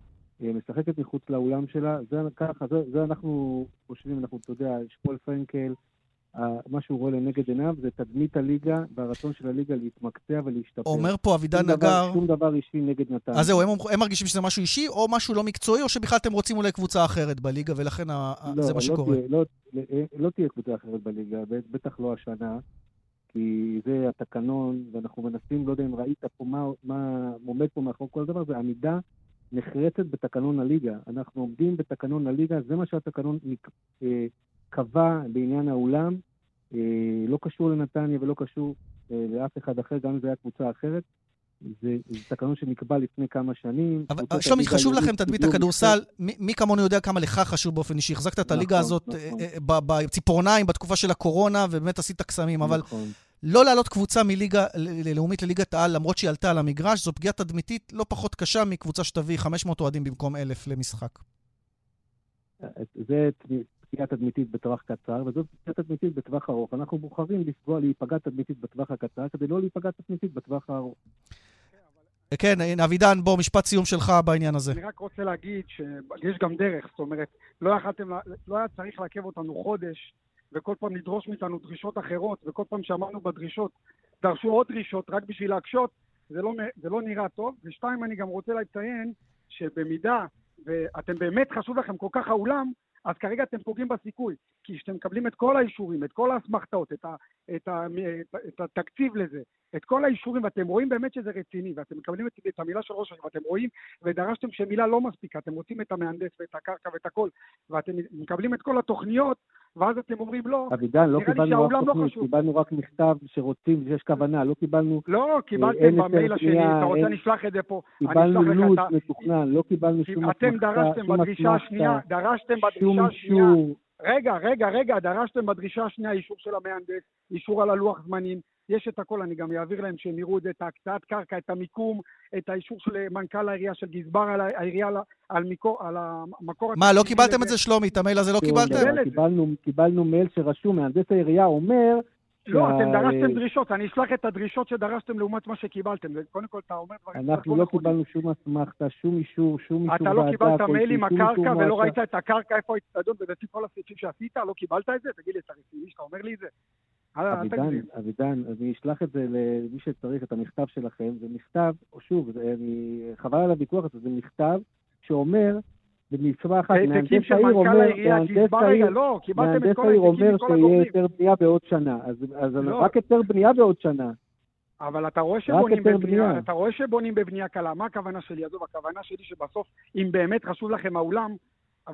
היא משחקת מחוץ לאולם שלה. זה ככה, זה, זה אנחנו חושבים, אנחנו, אתה יודע, שפול פרנקל, מה שהוא רואה לנגד עיניו זה תדמית הליגה והרצון של הליגה להתמקצע ולהשתפר. אומר פה אבידן נגר... שום דבר אישי נגד נתן. אז זהו, הם, הם מרגישים שזה משהו אישי, או משהו לא מקצועי, או שבכלל אתם רוצים אולי קבוצה אחרת בליגה, ולכן ה... לא, זה מה לא שקורה. תהיה, לא, לא, לא תהיה קבוצה אחרת בליגה, בטח לא השנה, כי זה התקנון, ואנחנו מנסים, לא יודע אם ראית פה מה, מה עומד פה מאחורי כל דבר, זה עמידה נחרצת בתקנון הליגה. אנחנו עומדים בתקנון הליגה, זה מה שהתקנון אה, קבע בעניין האולם. אה, לא קשור לנתניה ולא קשור אה, לאף אחד אחר, גם אם זו הייתה קבוצה אחרת. זה, זה תקנון שנקבע לפני כמה שנים. אבל שלומי, חשוב לכם תדמית הכדורסל. מי, מי כמונו יודע כמה לך חשוב באופן אישי. החזקת את הליגה נכון, הזאת נכון. בציפורניים בתקופה של הקורונה, ובאמת עשית קסמים. אבל נכון. לא לעלות קבוצה מליגה לאומית לליגת העל, למרות שהיא עלתה על המגרש, זו פגיעה תדמיתית לא פחות קשה מקבוצה שתביא 500 אוהדים במקום 1,000 למשחק. זה פגיעה תדמיתית בטווח קצר, וזו פגיעה תדמיתית בטווח ארוך. אנחנו בוחרים לפגוע, להיפגע תדמיתית בטווח הקצר, כדי לא להיפגע תדמיתית בטווח הארוך. כן, אבידן, בוא, משפט סיום שלך בעניין הזה. אני רק רוצה להגיד שיש גם דרך, זאת אומרת, לא יכלתם, לא היה צריך לעכב אותנו חודש וכל פעם לדרוש מאיתנו דרישות אחרות, וכל פעם שאמרנו בדרישות, דרשו עוד דרישות רק בשביל להקשות, זה לא, זה לא נראה טוב. ושתיים, אני גם רוצה לציין שבמידה ואתם באמת חשוב לכם כל כך האולם, אז כרגע אתם פוגעים בסיכוי, כי כשאתם מקבלים את כל האישורים, את כל האסמכתאות, את, את, את, את התקציב לזה, את כל האישורים, ואתם רואים באמת שזה רציני, ואתם מקבלים את, את המילה של ראש העיר, ואתם רואים, ודרשתם שמילה לא מספיקה, אתם רוצים את המהנדס ואת הקרקע ואת הכל, ואתם מקבלים את כל התוכניות, ואז אתם אומרים לא, אבידן, לא קיבלנו רק לא תוכנית, לא קיבלנו רק מכתב שרוצים, שיש כוונה, לא קיבלנו... לא, קיבלתם במייל השני, אתה רוצה אני אשלח את זה פה. קיבלנו לו"ז מתוכנן, לא קיבלנו שום אסמכתה, אתם דרשתם בדרישה השנייה, דרשתם בדרישה השנייה... רגע, רגע, רגע, דרשתם בדרישה השנייה אישור של המהנדס, אישור על הלוח זמנים, יש את הכל, אני גם אעביר להם שהם יראו את זה, את ההקצאת קרקע, את המיקום, את האישור של מנכ"ל העירייה, של גזבר העירייה על, מקור, על המקור... מה, לא קיבלתם את זה, שלומי? את המייל הזה לא קיבלתם? קיבלנו, קיבלנו מייל שרשום, מהנדס העירייה אומר... לא, אתם דרשתם דרישות, אני אשלח את הדרישות שדרשתם לעומת מה שקיבלתם. קודם כל, אתה אומר דברים... אנחנו לא קיבלנו שום אסמכתה, שום אישור, שום אישור אתה לא קיבלת מייל עם הקרקע ולא ראית את הקרקע, איפה האצטדיון, ולפי כל הסעיפים שעשית, לא קיבלת את זה? תגיד לי, אתה רציני שאתה אומר לי את זה? אבידן, אבידן, אני אשלח את זה למי שצריך, את המכתב שלכם. זה מכתב, או שוב, זה, אני, חבל על הוויכוח הזה, זה מכתב שאומר, במצווה אחת, מהנדס העיר אומר, מהנדס העיר, לא, מהנדס העיר אומר שיהיה היתר בנייה בעוד שנה. אז, אז לא. רק היתר בנייה בעוד שנה. אבל אתה רואה שבונים בבנייה, אתה רואה שבונים בבנייה קלה. מה הכוונה שלי? עזוב, הכוונה שלי שבסוף, אם באמת חשוב לכם האולם,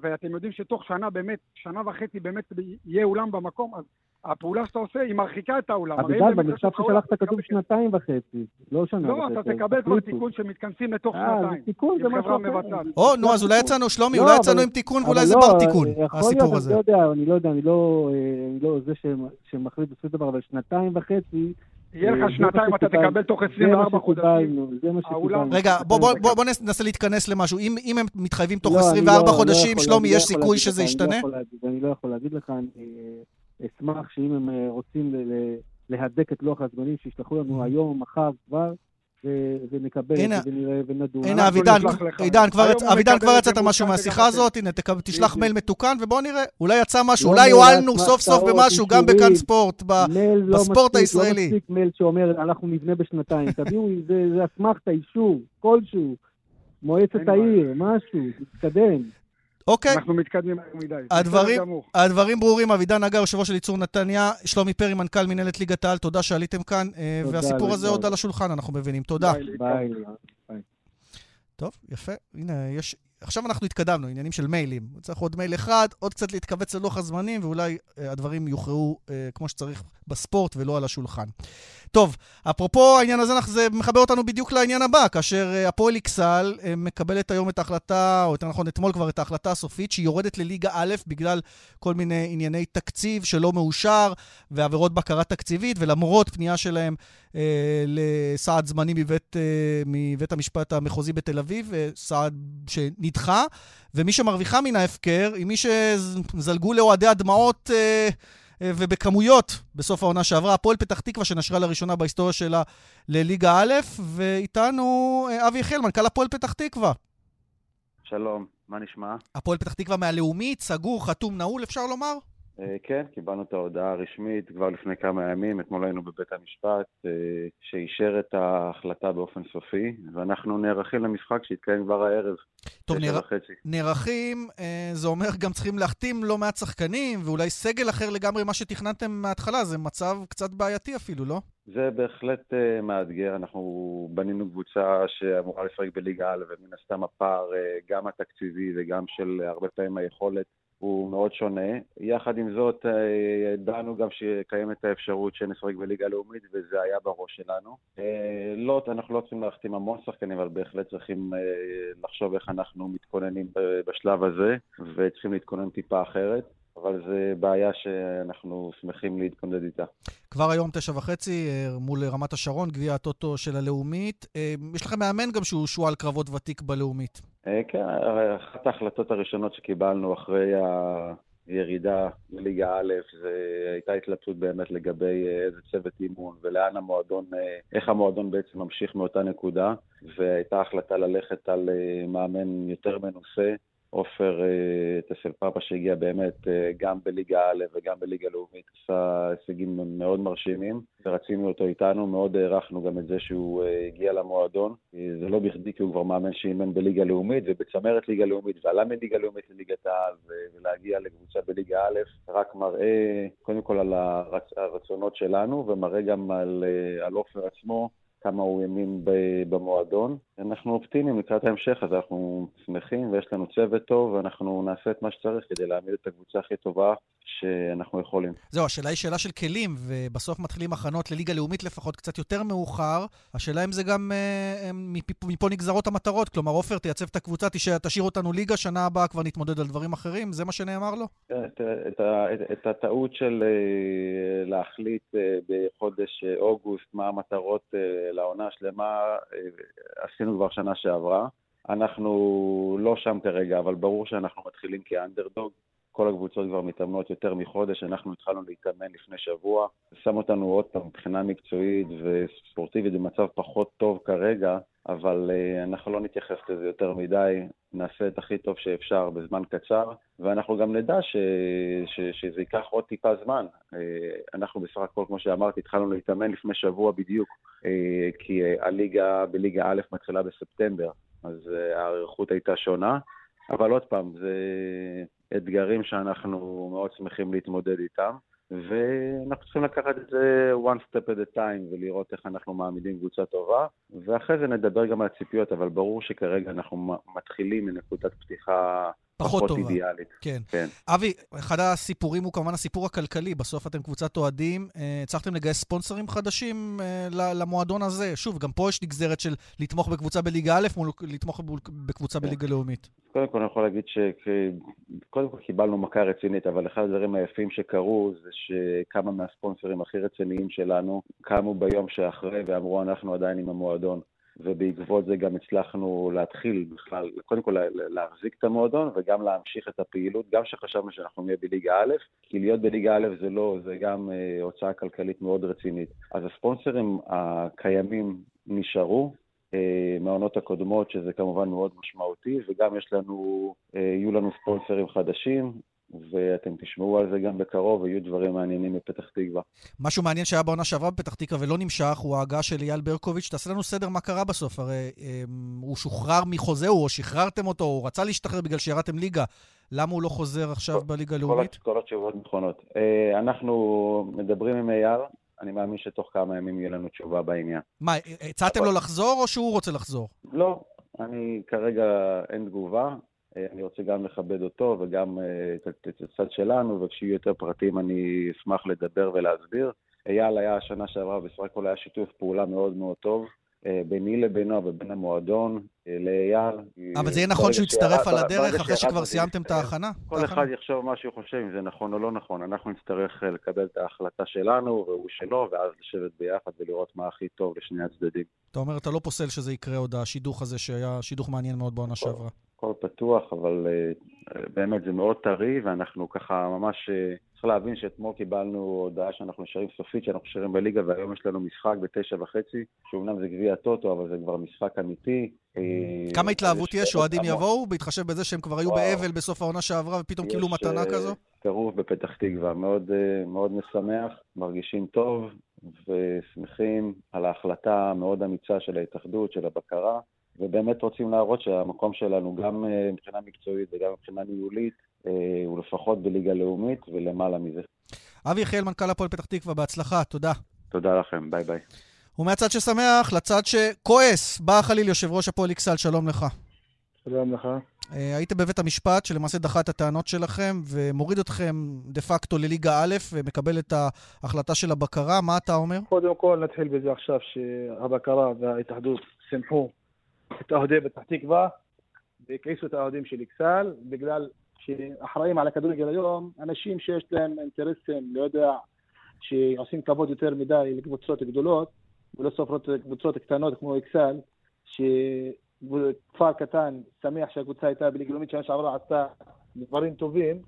ואתם יודעים שתוך שנה באמת, שנה וחצי באמת יהיה אולם במקום, אז הפעולה שאתה עושה היא מרחיקה את האולם. אביגל, במכתב ששלחת כתוב שנתיים וחצי, לא שנה וחצי. לא, אתה תקבל כבר תיקון שמתכנסים לתוך אה, שנתיים. תיקון זה משהו אחר. או, נו, אז אולי יצאנו, שלומי, אולי יצאנו עם תיקון ואולי זה בר תיקון, הסיפור הזה. אני לא יודע, אני לא, אני לא זה שמחליט בסופו של דבר, אבל שנתיים וחצי... יהיה לך שנתיים, אתה תקבל תוך 24 חודשים. זה מה שקיבלנו. רגע, בוא ננסה להתכנס למשהו. אם הם מתחייבים תוך 24 חודשים, שלומי, יש סיכוי שזה ישתנה? אני לא יכול להגיד לך, אשמח שאם הם אה, רוצים להדק את לוח הזמנים, שישלחו לנו mm-hmm. היום, מחר כבר, ונקבל את זה ונראה ונדון. הנה, אבידן, עידן, אבידן כבר יצאת משהו מהשיחה הזאת, הנה, תשלח מייל מתוקן ובוא נראה, אולי יצא משהו, אולי הועלנו סוף סוף במשהו, גם בכאן ספורט, לא בספורט הישראלי. לא מספיק מייל שאומר, אנחנו נבנה בשנתיים, [LAUGHS] תביאו, זה אסמכתה, אישור, כלשהו, מועצת העיר, משהו, תתקדם. אוקיי. אנחנו מתקדמים מדי. הדברים, הדברים ברורים. אבידן נגר, יושב ראש של ייצור נתניה, שלומי פרי, מנכ"ל מנהלת ליגת העל, תודה שעליתם כאן. אה, תודה והסיפור הזה עוד על השולחן, אנחנו מבינים. תודה. ביי. ביי. טוב, יפה. הנה, יש... עכשיו אנחנו התקדמנו, עניינים של מיילים. צריך עוד מייל אחד, עוד קצת להתכווץ ללוח הזמנים, ואולי אה, הדברים יוכרעו אה, כמו שצריך בספורט ולא על השולחן. טוב, אפרופו העניין הזה, זה מחבר אותנו בדיוק לעניין הבא, כאשר אה, הפועל איכסאל אה, מקבלת היום את ההחלטה, או יותר נכון אתמול כבר את ההחלטה הסופית, שהיא יורדת לליגה א' בגלל כל מיני ענייני תקציב שלא מאושר, ועבירות בקרה תקציבית, ולמרות פנייה שלהם לסעד זמני מבית, אה, מבית המשפט המחוזי בתל אביב, אה, סעד שנדחה, ומי שמרוויחה מן ההפקר, היא מי שזלגו לאוהדי הדמעות... אה, אה, ובכמויות בסוף העונה שעברה. הפועל פתח תקווה שנשרה לראשונה בהיסטוריה שלה לליגה א', ואיתנו אה, אבי יחיאל, מנכ"ל הפועל פתח תקווה. שלום, מה נשמע? הפועל פתח תקווה מהלאומית, סגור, חתום, נעול, אפשר לומר? אה, כן, קיבלנו את ההודעה הרשמית כבר לפני כמה ימים, אתמול היינו בבית המשפט, אה, שאישר את ההחלטה באופן סופי, ואנחנו נערכים למשחק שיתקיים כבר הערב. טוב, נער... נערכים, אה, זה אומר גם צריכים להחתים לא מעט שחקנים, ואולי סגל אחר לגמרי ממה שתכננתם מההתחלה, זה מצב קצת בעייתי אפילו, לא? זה בהחלט uh, מאתגר, אנחנו בנינו קבוצה שאמורה לשחק בליגה א', ומן הסתם הפער, uh, גם התקציבי וגם של הרבה פעמים היכולת, הוא מאוד שונה. יחד עם זאת, ידענו גם שקיימת האפשרות שנשחק בליגה לאומית, וזה היה בראש שלנו. לא, אנחנו לא צריכים להחתים המון שחקנים, אבל בהחלט צריכים לחשוב איך אנחנו מתכוננים בשלב הזה, וצריכים להתכונן טיפה אחרת. אבל זו בעיה שאנחנו שמחים להתכונד איתה. כבר היום תשע וחצי אה, מול רמת השרון, גביע הטוטו של הלאומית. אה, יש לכם מאמן גם שהוא שועל קרבות ותיק בלאומית. אה, כן, אחת ההחלטות הראשונות שקיבלנו אחרי הירידה לליגה א', זה הייתה התלבטות באמת לגבי איזה צוות אימון ולאן המועדון, איך המועדון בעצם ממשיך מאותה נקודה, והייתה החלטה ללכת על מאמן יותר מנוסה. עופר אה, טסל פאפה שהגיע באמת אה, גם בליגה א' וגם בליגה לאומית, עשה הישגים מאוד מרשימים, ורצינו אותו איתנו, מאוד הערכנו גם את זה שהוא אה, הגיע למועדון. זה לא בכדי כי הוא כבר מאמן שאימן בליגה לאומית ובצמרת ליגה לאומית, ועלה מליגה לאומית לליגת העל, ולהגיע לקבוצה בליגה א', רק מראה קודם כל על הרצונות שלנו, ומראה גם על עופר עצמו. כמה הוא האמין במועדון. אנחנו אופטימיים לקראת ההמשך, אז אנחנו שמחים ויש לנו צוות טוב, ואנחנו נעשה את מה שצריך כדי להעמיד את הקבוצה הכי טובה שאנחנו יכולים. זהו, השאלה היא שאלה של כלים, ובסוף מתחילים הכנות לליגה לאומית לפחות קצת יותר מאוחר. השאלה אם זה גם אה, מפה, מפה נגזרות המטרות. כלומר, עופר, תייצב את הקבוצה, תשאיר, תשאיר אותנו ליגה, שנה הבאה כבר נתמודד על דברים אחרים, זה מה שנאמר לו? את, את, את, את הטעות של אה, להחליט אה, בחודש אוגוסט מה המטרות לעונה שלמה, עשינו כבר שנה שעברה. אנחנו לא שם כרגע, אבל ברור שאנחנו מתחילים כאנדרדוג. כל הקבוצות כבר מתאמנות יותר מחודש, אנחנו התחלנו להתאמן לפני שבוע. שם אותנו עוד פעם מבחינה מקצועית וספורטיבית במצב פחות טוב כרגע, אבל uh, אנחנו לא נתייחס לזה יותר מדי, נעשה את הכי טוב שאפשר בזמן קצר, ואנחנו גם נדע ש, ש, שזה ייקח עוד טיפה זמן. Uh, אנחנו בסך הכל, כמו שאמרתי, התחלנו להתאמן לפני שבוע בדיוק, uh, כי הליגה בליגה א' מתחילה בספטמבר, אז ההיערכות הייתה שונה. אבל עוד פעם, זה אתגרים שאנחנו מאוד שמחים להתמודד איתם, ואנחנו צריכים לקחת את זה one step at a time ולראות איך אנחנו מעמידים קבוצה טובה, ואחרי זה נדבר גם על הציפיות, אבל ברור שכרגע אנחנו מתחילים מנקודת פתיחה פחות, פחות טובה. אידיאלית. כן. כן. אבי, אחד הסיפורים הוא כמובן הסיפור הכלכלי. בסוף אתם קבוצת אוהדים, אה, הצלחתם לגייס ספונסרים חדשים אה, למועדון הזה. שוב, גם פה יש נגזרת של לתמוך בקבוצה בליגה א' מול לתמוך בקבוצה כן. בליגה לאומית. קודם כל אני יכול להגיד שקודם כל קיבלנו מכה רצינית, אבל אחד הדברים היפים שקרו זה שכמה מהספונסרים הכי רציניים שלנו קמו ביום שאחרי ואמרו אנחנו עדיין עם המועדון. ובעקבות זה גם הצלחנו להתחיל בכלל, קודם כל להחזיק את המועדון וגם להמשיך את הפעילות, גם שחשבנו שאנחנו נהיה בליגה א', כי להיות בליגה א' זה לא, זה גם אה, הוצאה כלכלית מאוד רצינית. אז הספונסרים הקיימים נשארו, אה, מהעונות הקודמות, שזה כמובן מאוד משמעותי, וגם יש לנו, אה, יהיו לנו ספונסרים חדשים, ואתם תשמעו על זה גם בקרוב, ויהיו דברים מעניינים בפתח תקווה. משהו מעניין שהיה בעונה שעברה בפתח תקווה ולא נמשך, הוא ההגעה של אייל ברקוביץ'. תעשה לנו סדר מה קרה בסוף. הרי אה, הוא שוחרר מחוזהו, או שחררתם אותו, הוא רצה להשתחרר בגלל שירדתם ליגה. למה הוא לא חוזר עכשיו כל, בליגה הלאומית? כל התשובות נכונות. אה, אנחנו מדברים עם אייל, אני מאמין שתוך כמה ימים יהיה לנו תשובה בעניין. מה, הצעתם לו לחזור, או שהוא רוצה לחזור? לא, אני כרגע אין תגובה. אה, אני רוצה גם לכבד אותו וגם אה, את הצד שלנו, וכשיהיו יותר פרטים אני אשמח לדבר ולהסביר. אייל היה השנה שעברה, בסך הכל היה שיתוף פעולה מאוד מאוד טוב. אה, ביני לבינו ובין המועדון, לאייל. אבל זה יהיה נכון שהוא יצטרף על הדרך אחרי שכבר סיימתם את ההכנה? כל אחד יחשוב מה שהוא חושב, אם זה נכון או לא נכון. אנחנו נצטרך לקבל את ההחלטה שלנו והוא שלו, ואז לשבת ביחד ולראות מה הכי טוב לשני הצדדים. אתה אומר, אתה לא פוסל שזה יקרה עוד, השידוך הזה, שהיה שידוך מעניין מאוד בעונה שעברה. הכל פתוח, אבל uh, באמת, זה מאוד טרי, ואנחנו ככה ממש... אה, צריך להבין שאתמול קיבלנו הודעה שאנחנו נשארים סופית, שאנחנו נשארים בליגה, והיום יש לנו משחק בתשע וחצי, שאומנם זה גביע טוטו, אבל זה כבר משחק אמיתי. אה, כמה התלהבות יש, אוהדים יבואו, בהתחשב בזה שהם כבר היו באבל בסוף העונה שעברה, ופתאום קיבלו מתנה כזו? יש טירוף בפתח תקווה, מאוד, מאוד משמח, מרגישים טוב, ושמחים על ההחלטה המאוד אמיצה של ההתאחדות, של הבקרה. ובאמת רוצים להראות שהמקום שלנו, גם אה, מבחינה מקצועית וגם מבחינה ניהולית, אה, הוא לפחות בליגה לאומית ולמעלה מזה. אבי יחיאל, מנכ"ל הפועל פתח תקווה, בהצלחה, תודה. תודה לכם, ביי ביי. ומהצד ששמח, לצד שכועס, בא חליל, יושב ראש הפועל איכסאל, שלום לך. שלום לך. אה, היית בבית המשפט שלמעשה דחה את הטענות שלכם ומוריד אתכם דה פקטו לליגה א' ומקבל את ההחלטה של הבקרה, מה אתה אומר? קודם כל נתחיל בזה עכשיו שהבקרה וההתאחדות שמחו את אוהדי פתח תקווה והכעיסו את האוהדים של אכסל, בגלל שאחראים על הכדורגל היום אנשים שיש להם אינטרסים, לא יודע, שעושים כבוד יותר מדי לקבוצות גדולות ולא סופרות קבוצות קטנות כמו אכסל, שכפר קטן שמח שהקבוצה הייתה בליגה לאומית שנה שעברה עשתה דברים טובים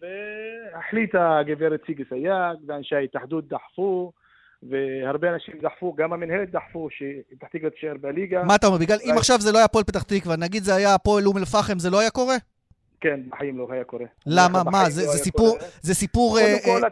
והחליטה הגברת סיגי סייג ואנשי ההתאחדות דחפו והרבה אנשים דחפו, גם המנהלת דחפו שפתח תקווה תישאר בליגה. מה אתה אומר, בגלל אם עכשיו זה לא היה הפועל פתח תקווה, נגיד זה היה הפועל אום אל-פחם, זה לא היה קורה? כן, בחיים לא היה קורה. למה? מה, זה לא סיפור... זה סיפור... קודם אה, כל,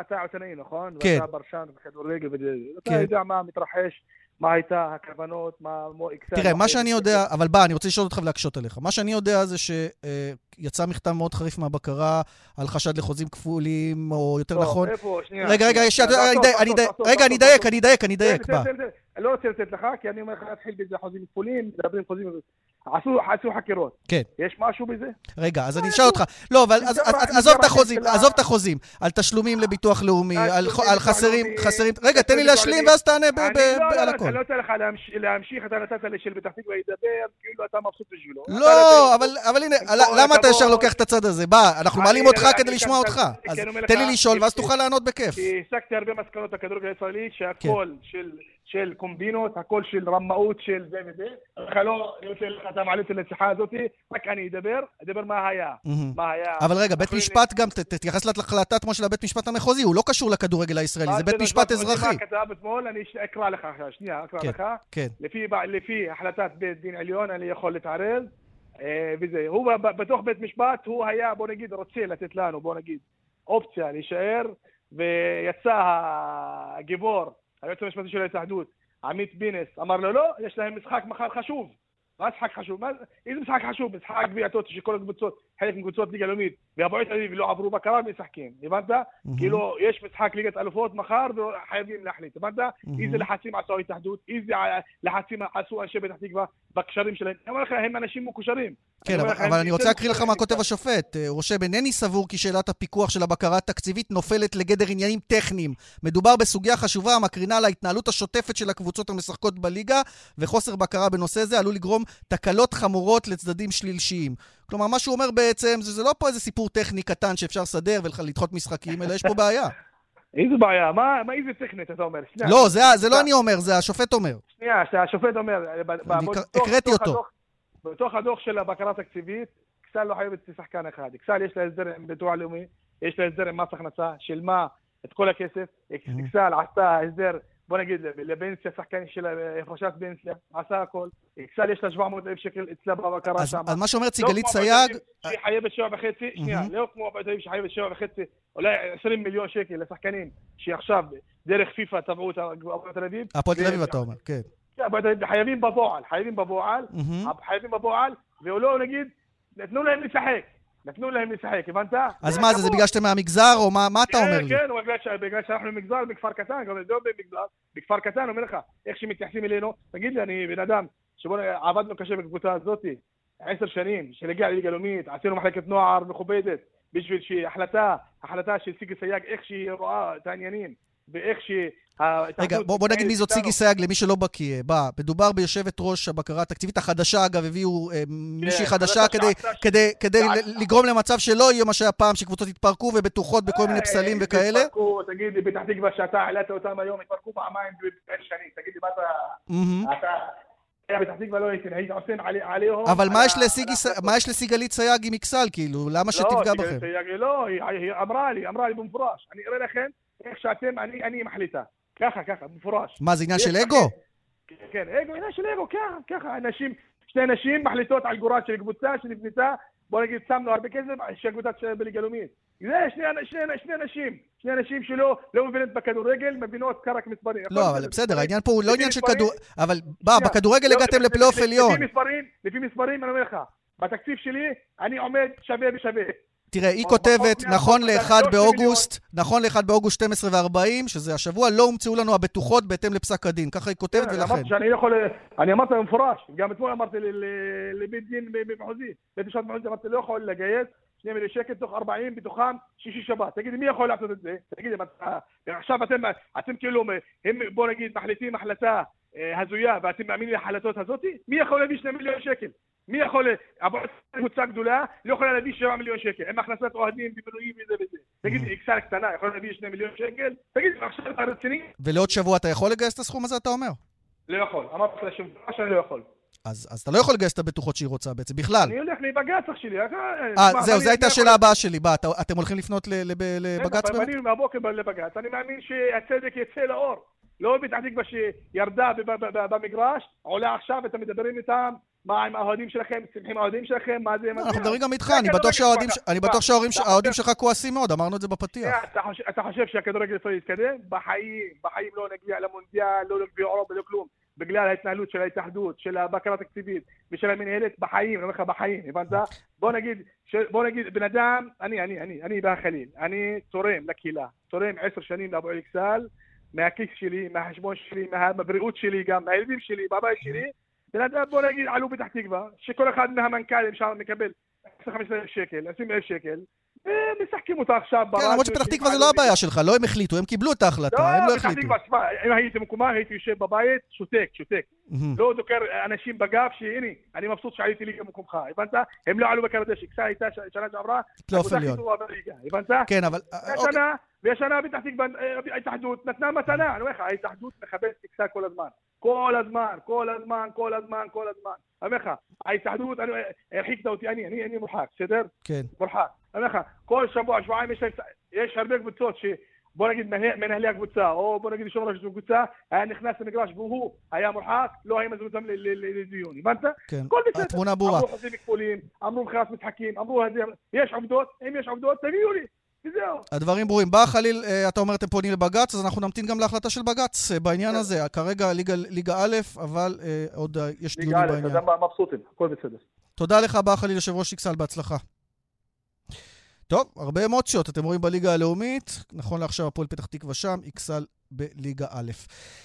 אתה עיתונאי, נכון? כן. ואתה ברשן בכדורגל וזה. אתה כן. יודע מה מתרחש. מה הייתה הכוונות, מה... תראה, מה שאני יודע, אבל בא, אני רוצה לשאול אותך ולהקשות עליך. מה שאני יודע זה שיצא מכתב מאוד חריף מהבקרה על חשד לחוזים כפולים, או יותר נכון... איפה? שנייה. רגע, רגע. רגע, אני אדייק, אני אדייק, אני אדייק, בא. לא רוצה לתת לך, כי אני אומר לך להתחיל בזה חוזים כפולים, מדברים חוזים... עשו, עשו חקירות. כן. יש משהו בזה? רגע, אז אני אשאל אותך. לא, אבל עזוב את החוזים, עזוב את החוזים. על תשלומים לביטוח לאומי, על חסרים, חסרים... רגע, תן לי להשלים ואז תענה על הכל. אני לא אתן לך להמשיך, אתה נתת לי של פתח תקווה ידבר, כאילו אתה מבסוט בשבילו. לא, אבל הנה, למה אתה ישר לוקח את הצד הזה? בא, אנחנו מעלים אותך כדי לשמוע אותך. אז תן לי לשאול ואז תוכל לענות בכיף. כי הסקתי הרבה מסקנות בכדורגל הישראלי, שהכל של... של קומבינות, הכל של רמאות של זה וזה. לך לא, אני רוצה לך, אתה מעלה אותי לשיחה הזאת, רק אני אדבר, אדבר מה היה. מה היה. אבל רגע, בית משפט גם, תתייחס להחלטה כמו של הבית משפט המחוזי, הוא לא קשור לכדורגל הישראלי, זה בית משפט אזרחי. מה כתב אתמול, אני אקרא לך, שנייה, אקרא כן, לך. כן. לפי החלטת בית דין עליון, אני יכול להתערב. אה, וזה, הוא בתוך בית משפט, הוא היה, בוא נגיד, רוצה לתת לנו, בוא נגיד, אופציה להישאר, ויצא הגיבור היועץ המשפטי של ההתאחדות, עמית בינס, אמר לו, לא, יש להם משחק מחר חשוב. משחק חשוב? מה, איזה משחק חשוב? משחק גביע טוטו שכל הקבוצות, חלק מקבוצות ליגה לאומית, והפועל תל אביב לא עברו בקרה ומשחקים, הבנת? כאילו, יש משחק ליגת אלופות מחר וחייבים להחליט, הבנת? איזה לחצים עשו ההתאחדות, איזה לחצים עשו אנשי פתח תקווה בקשרים שלהם. אני אומר לך, הם אנשים מקושרים. כן, אבל, אני רוצה להקריא לך מה כותב השופט. הוא רושם, אינני סבור כי שאלת הפיקוח של הבקרה התקציבית נופלת לגדר עניינים טכניים. מדובר בסוגיה חשובה המקרינה על ההתנהלות השוטפת של הקבוצות המשחקות בליגה, וחוסר בקרה בנושא זה עלול לגרום תקלות חמורות לצדדים שלילשיים. כלומר, מה שהוא אומר בעצם, זה, זה לא פה איזה סיפור טכני קטן שאפשר לסדר ולדחות משחקים, אלא יש פה בעיה. איזה בעיה? מה, מה איזה טכנית אתה אומר? שנייה. לא, זה, זה לא אני אומר, זה השופט אומר. שנייה, השופט אומר. אני הקראתי אותו. בתוך הדוח של הבקרה התקציבית, אכסל לא חייבת לשחקן אחד. אכסל יש לה הסדר עם ביטוח לאומי, יש לה הסדר עם מס הכנסה, שילמה את כל הכסף. אכסל עשתה הסדר בוא נגיד, לפנסיה, שחקן של הפרשת פנסיה, עשה הכל. אכסל יש לה 700 אלף שקל אצלה בבקרה שם. אז מה סיגלית לא סייג... שהיא חייבת שבע וחצי, שנייה, לא כמו תל אביב שחייבת שבע וחצי, אולי 20 מיליון שקל לשחקנים, שעכשיו דרך פיפ"א תבעו את הפועל תל אביב. הפועל תל אביב אתה אומר, כן. כן חייבים בפועל, חייבים בפועל, חייבים בפועל, ולא נגיד, נתנו להם לשחק. נתנו להם לשחק, הבנת? אז מה זה, זה בגלל שאתם מהמגזר, או מה אתה כן, אומר לי? כן, כן, בגלל שאנחנו מגזר בכפר קטן, גם לא במגזר, בכפר קטן, אומר לך, איך שמתייחסים אלינו, תגיד לי, אני בן אדם, שבוא עבדנו קשה בקבוצה הזאת, עשר שנים, שנגיע לליגה לאומית, עשינו מחלקת נוער מכובדת, בשביל שהחלטה, החלטה של סיגי סייג, איך שהיא רואה את העניינים, ואיך ש... רגע, בוא, בוא נגיד מי זאת סיגי סייג למי שלא בקיא. בא, מדובר ביושבת ראש הבקרה התקציבית החדשה, אגב, הביאו אה, מישהי כן, חדשה כדי, כדי, כדי לגרום למצב שלא יהיה מה שהיה פעם, שקבוצות יתפרקו ובטוחות בכל מיני אה, פסלים וכאלה. התפרקו, תגיד לי, פתח תקווה שאתה העלית אותם היום, התפרקו פעמיים בעשר שנים, תגיד לי, מה אתה... פתח תקווה לא עליהם... אבל מה יש לסיגלית סייג עם אכסל, כאילו? למה שתפגע בכם? לא, היא אמרה לי, אמרה לי במפורש, אני אראה לכם איך שאתם, אני מחליטה. ככה, ככה, במפורש. מה, זה עניין של אגו? כן, אגו, עניין של אגו, ככה, ככה. אנשים, שתי נשים מחליטות על גורל של קבוצה שנבנתה, בוא נגיד, שמנו הרבה כסף, שהקבוצה תשלם בליגה לאומית. זה שני, שני, שני אנשים, שני אנשים שלא לא מבינות בכדורגל, מבינות רק מספרים. לא, אבל בסדר, העניין פה הוא לא עניין של כדור... אבל בא, בכדורגל לא, הגעתם לפלייאוף עליון. לפי מספרים, לפי מספרים, אני אומר לך, בתקציב שלי, אני עומד שווה בשווה. תראה, היא כותבת, נכון ל-1 לא באוגוסט, נכון ל-1 באוגוסט 12 ו-40, שזה השבוע, לא הומצאו לנו הבטוחות בהתאם לפסק הדין. ככה היא כותבת, כן, ולכן. אמרתי שאני יכול... אני אמרתי במפורש, גם אתמול אמרתי לבית דין במחוזי, בית משפט מחוזי, אמרתי, לא יכול לגייס 2 מיליון שקל, תוך 40, בתוכם שישי שבת. תגידי, מי יכול לעשות את זה? תגידי, עכשיו אתם, אתם כאילו, הם, בוא נגיד, מחליטים החלטה אה, הזויה, ואתם מאמינים להחלטות הזאת? מי יכול להביא 2 מיליון שקל? מי יכול, קבוצה גדולה לא יכולה להביא 7 מיליון שקל, עם הכנסת אוהדים ובינויים וזה וזה. תגיד, איקסל קטנה יכולה להביא 2 מיליון שקל? תגיד, עכשיו אתה רציני? ולעוד שבוע אתה יכול לגייס את הסכום הזה, אתה אומר? לא יכול. אמרתי לשבוע שאני לא יכול. אז, אז אתה לא יכול לגייס את הבטוחות שהיא רוצה בעצם, בכלל. אני הולך לבג"ץ אח שלי. אה, אה זהו, זו הייתה השאלה הבאה שלי. בא, אתם הולכים לפנות לבג"ץ באמת? אני מהבוקר לבג"ץ. אני מאמין שהצדק יצא לאור. לא פתח תקווה שירדה במגרש, עולה עכשיו, אתם מדברים איתם, מה עם האוהדים שלכם, שמחים האוהדים שלכם, מה זה... אנחנו מדברים גם איתך, אני בטוח שהאוהדים שלך כועסים מאוד, אמרנו את זה בפתיח. אתה חושב שהכדורגל הישראלי יתקדם? בחיים, בחיים לא נגיע למונדיאל, לא לגביע אירופה, לא כלום. בגלל ההתנהלות של ההתאחדות, של הבקרה התקציבית ושל המנהלת, בחיים, אני אומר לך בחיים, הבנת? בוא נגיד, בוא נגיד, בן אדם, אני, אני, אני, אני בהחליל, אני תורם לקהילה, תורם עשר שנים לאבו אקסל, מהכיס שלי, מהחשבון שלי, מהבריאות שלי גם, מהילדים שלי, בבית שלי, בן אדם, בוא נגיד, עלו פתח תקווה, שכל אחד מהמנכ"לים שם מקבל 15 אלף שקל, 20 אלף שקל, ומשחקים אותה עכשיו ברדיו. כן, למרות שפתח תקווה זה לא הבעיה שלך, לא הם החליטו, הם קיבלו את ההחלטה, הם לא החליטו. לא, פתח תקווה, אם הייתי במקומה, הייתי יושב בבית, שותק, שותק. לא דוקר אנשים בגב, שהנה, אני מבסוט שעליתי ליגה במקומך, הבנת? הם לא עלו בקרדש, קסה הייתה שנה שעברה, פלייאוף עליון. הבנת? כן, אבל... והשנה, והשנה פתח תקווה, ההתאחדות נתנה מתנה, אני אומר לך, ההתאחדות מכבדת קסה כל הזמן. כל הזמן, כל הזמן, כל הזמן, כל הזמן. אני אומר לך, ההתאחדות, הרחיקת אותי, אני, אני, אני מורחק, בסדר? כן. מורחק. אני אומר לך, כל שבוע, שבועיים יש, יש הרבה קבוצות ש... בוא נגיד מנהלי הקבוצה, או בוא נגיד יושב ראש הקבוצה, היה נכנס למגרש והוא היה מורחק, לא היה מזמין אותם לדיון, הבנת? כן. התמונה ברורה. אמרו חוזים כפולים, אמרו מכירת משחקים, אמרו, יש עובדות, אם יש עובדות, תביאו לי. וזהו. הדברים ברורים. בא חליל, אה, אתה אומר אתם פונים לבג"ץ, אז אנחנו נמתין גם להחלטה של בג"ץ אה, בעניין כן. הזה. כרגע ליגה, א', אבל אה, עוד אה, יש דיונים בעניין. ליגה א', אדם מבסוטים, הכל בסדר. תודה לך, בא חליל, יושב ראש איקסל, בהצלחה. טוב, הרבה אמוציות, אתם רואים בליגה הלאומית. נכון לעכשיו הפועל פתח תקווה שם, איקסל בליגה א'.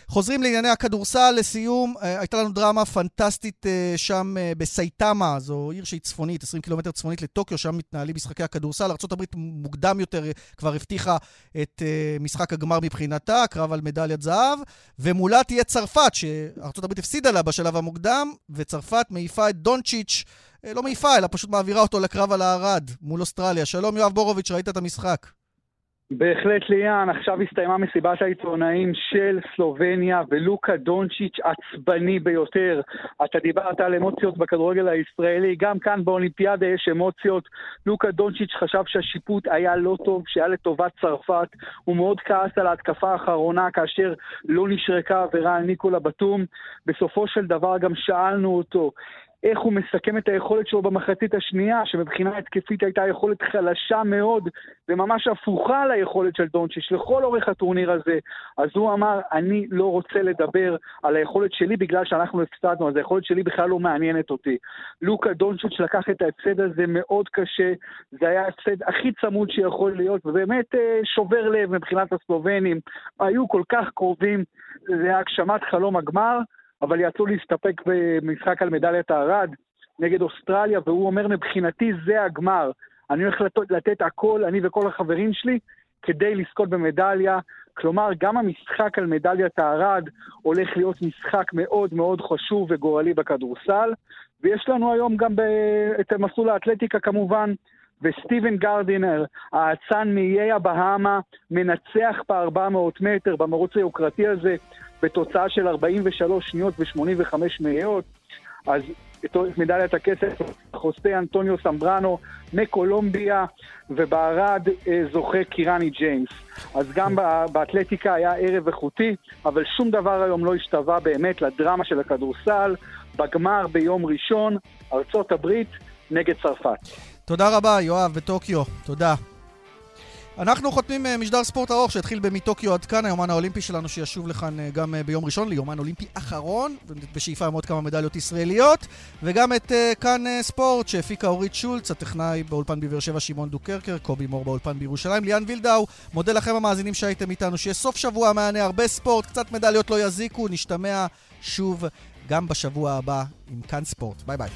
חוזרים לענייני הכדורסל, לסיום, אה, הייתה לנו דרמה פנטסטית אה, שם אה, בסייטמה, זו עיר שהיא צפונית, 20 קילומטר צפונית לטוקיו, שם מתנהלים משחקי הכדורסל. ארה"ב מוקדם יותר כבר הבטיחה את משחק הגמר מבחינתה, קרב על מדליית זהב, ומולה תהיה צרפת, שארה"ב הפסידה לה בשלב המוקדם, וצרפת מעיפה את דונצ'יץ', לא מעיפה, אלא פשוט מעבירה אותו לקרב על הארד מול אוסטרליה. שלום יואב בורוביץ', ראית את המשחק. בהחלט ליאן, עכשיו הסתיימה מסיבת העיתונאים של סלובניה ולוקה דונצ'יץ' עצבני ביותר. אתה דיברת על אמוציות בכדורגל הישראלי, גם כאן באולימפיאדה יש אמוציות. לוקה דונצ'יץ' חשב שהשיפוט היה לא טוב, שהיה לטובת צרפת. הוא מאוד כעס על ההתקפה האחרונה כאשר לא נשרקה עבירה על ניקולה בתום. בסופו של דבר גם שאלנו אותו, איך הוא מסכם את היכולת שלו במחצית השנייה, שמבחינה התקפית הייתה יכולת חלשה מאוד, וממש הפוכה ליכולת של דונצ'יץ' לכל אורך הטורניר הזה. אז הוא אמר, אני לא רוצה לדבר על היכולת שלי בגלל שאנחנו הפסדנו, אז היכולת שלי בכלל לא מעניינת אותי. לוקה דונצ'יץ' לקח את ההפסד הזה מאוד קשה, זה היה ההפסד הכי צמוד שיכול להיות, ובאמת אה, שובר לב מבחינת הסלובנים. היו כל כך קרובים להגשמת חלום הגמר. אבל יצאו להסתפק במשחק על מדליית הארד נגד אוסטרליה, והוא אומר, מבחינתי זה הגמר. אני הולך לתת, לתת הכל, אני וכל החברים שלי, כדי לזכות במדליה. כלומר, גם המשחק על מדליית הארד הולך להיות משחק מאוד מאוד חשוב וגורלי בכדורסל. ויש לנו היום גם ב... את מסלול האתלטיקה כמובן, וסטיבן גרדינר, האצן מאיי הבהאמה, מנצח ב-400 מטר במרוץ היוקרתי הזה, בתוצאה של 43 שניות ו-85 מאיות. אז את מדליית הכסף חוסה אנטוניו סמברנו מקולומביה, ובערד אה, זוכה קירני ג'יימס. אז גם באתלטיקה היה ערב איכותי, אבל שום דבר היום לא השתווה באמת לדרמה של הכדורסל. בגמר ביום ראשון, ארצות הברית נגד צרפת. תודה רבה, יואב, בטוקיו. תודה. אנחנו חותמים אה, משדר ספורט ארוך שהתחיל מטוקיו עד כאן, היומן האולימפי שלנו שישוב לכאן אה, גם אה, ביום ראשון, ליומן אולימפי אחרון, בשאיפה עם עוד כמה מדליות ישראליות, וגם את כאן ספורט שהפיקה אורית שולץ, הטכנאי באולפן בבאר שבע שמעון דוקרקר, קובי מור באולפן בירושלים, ליאן וילדאו, מודה לכם המאזינים שהייתם איתנו, שיהיה סוף שבוע מהנה, הרבה ספורט, קצת מדליות לא יזיקו, נשתמע שוב גם בשבוע הבא עם כאן ספורט. ביי ביי.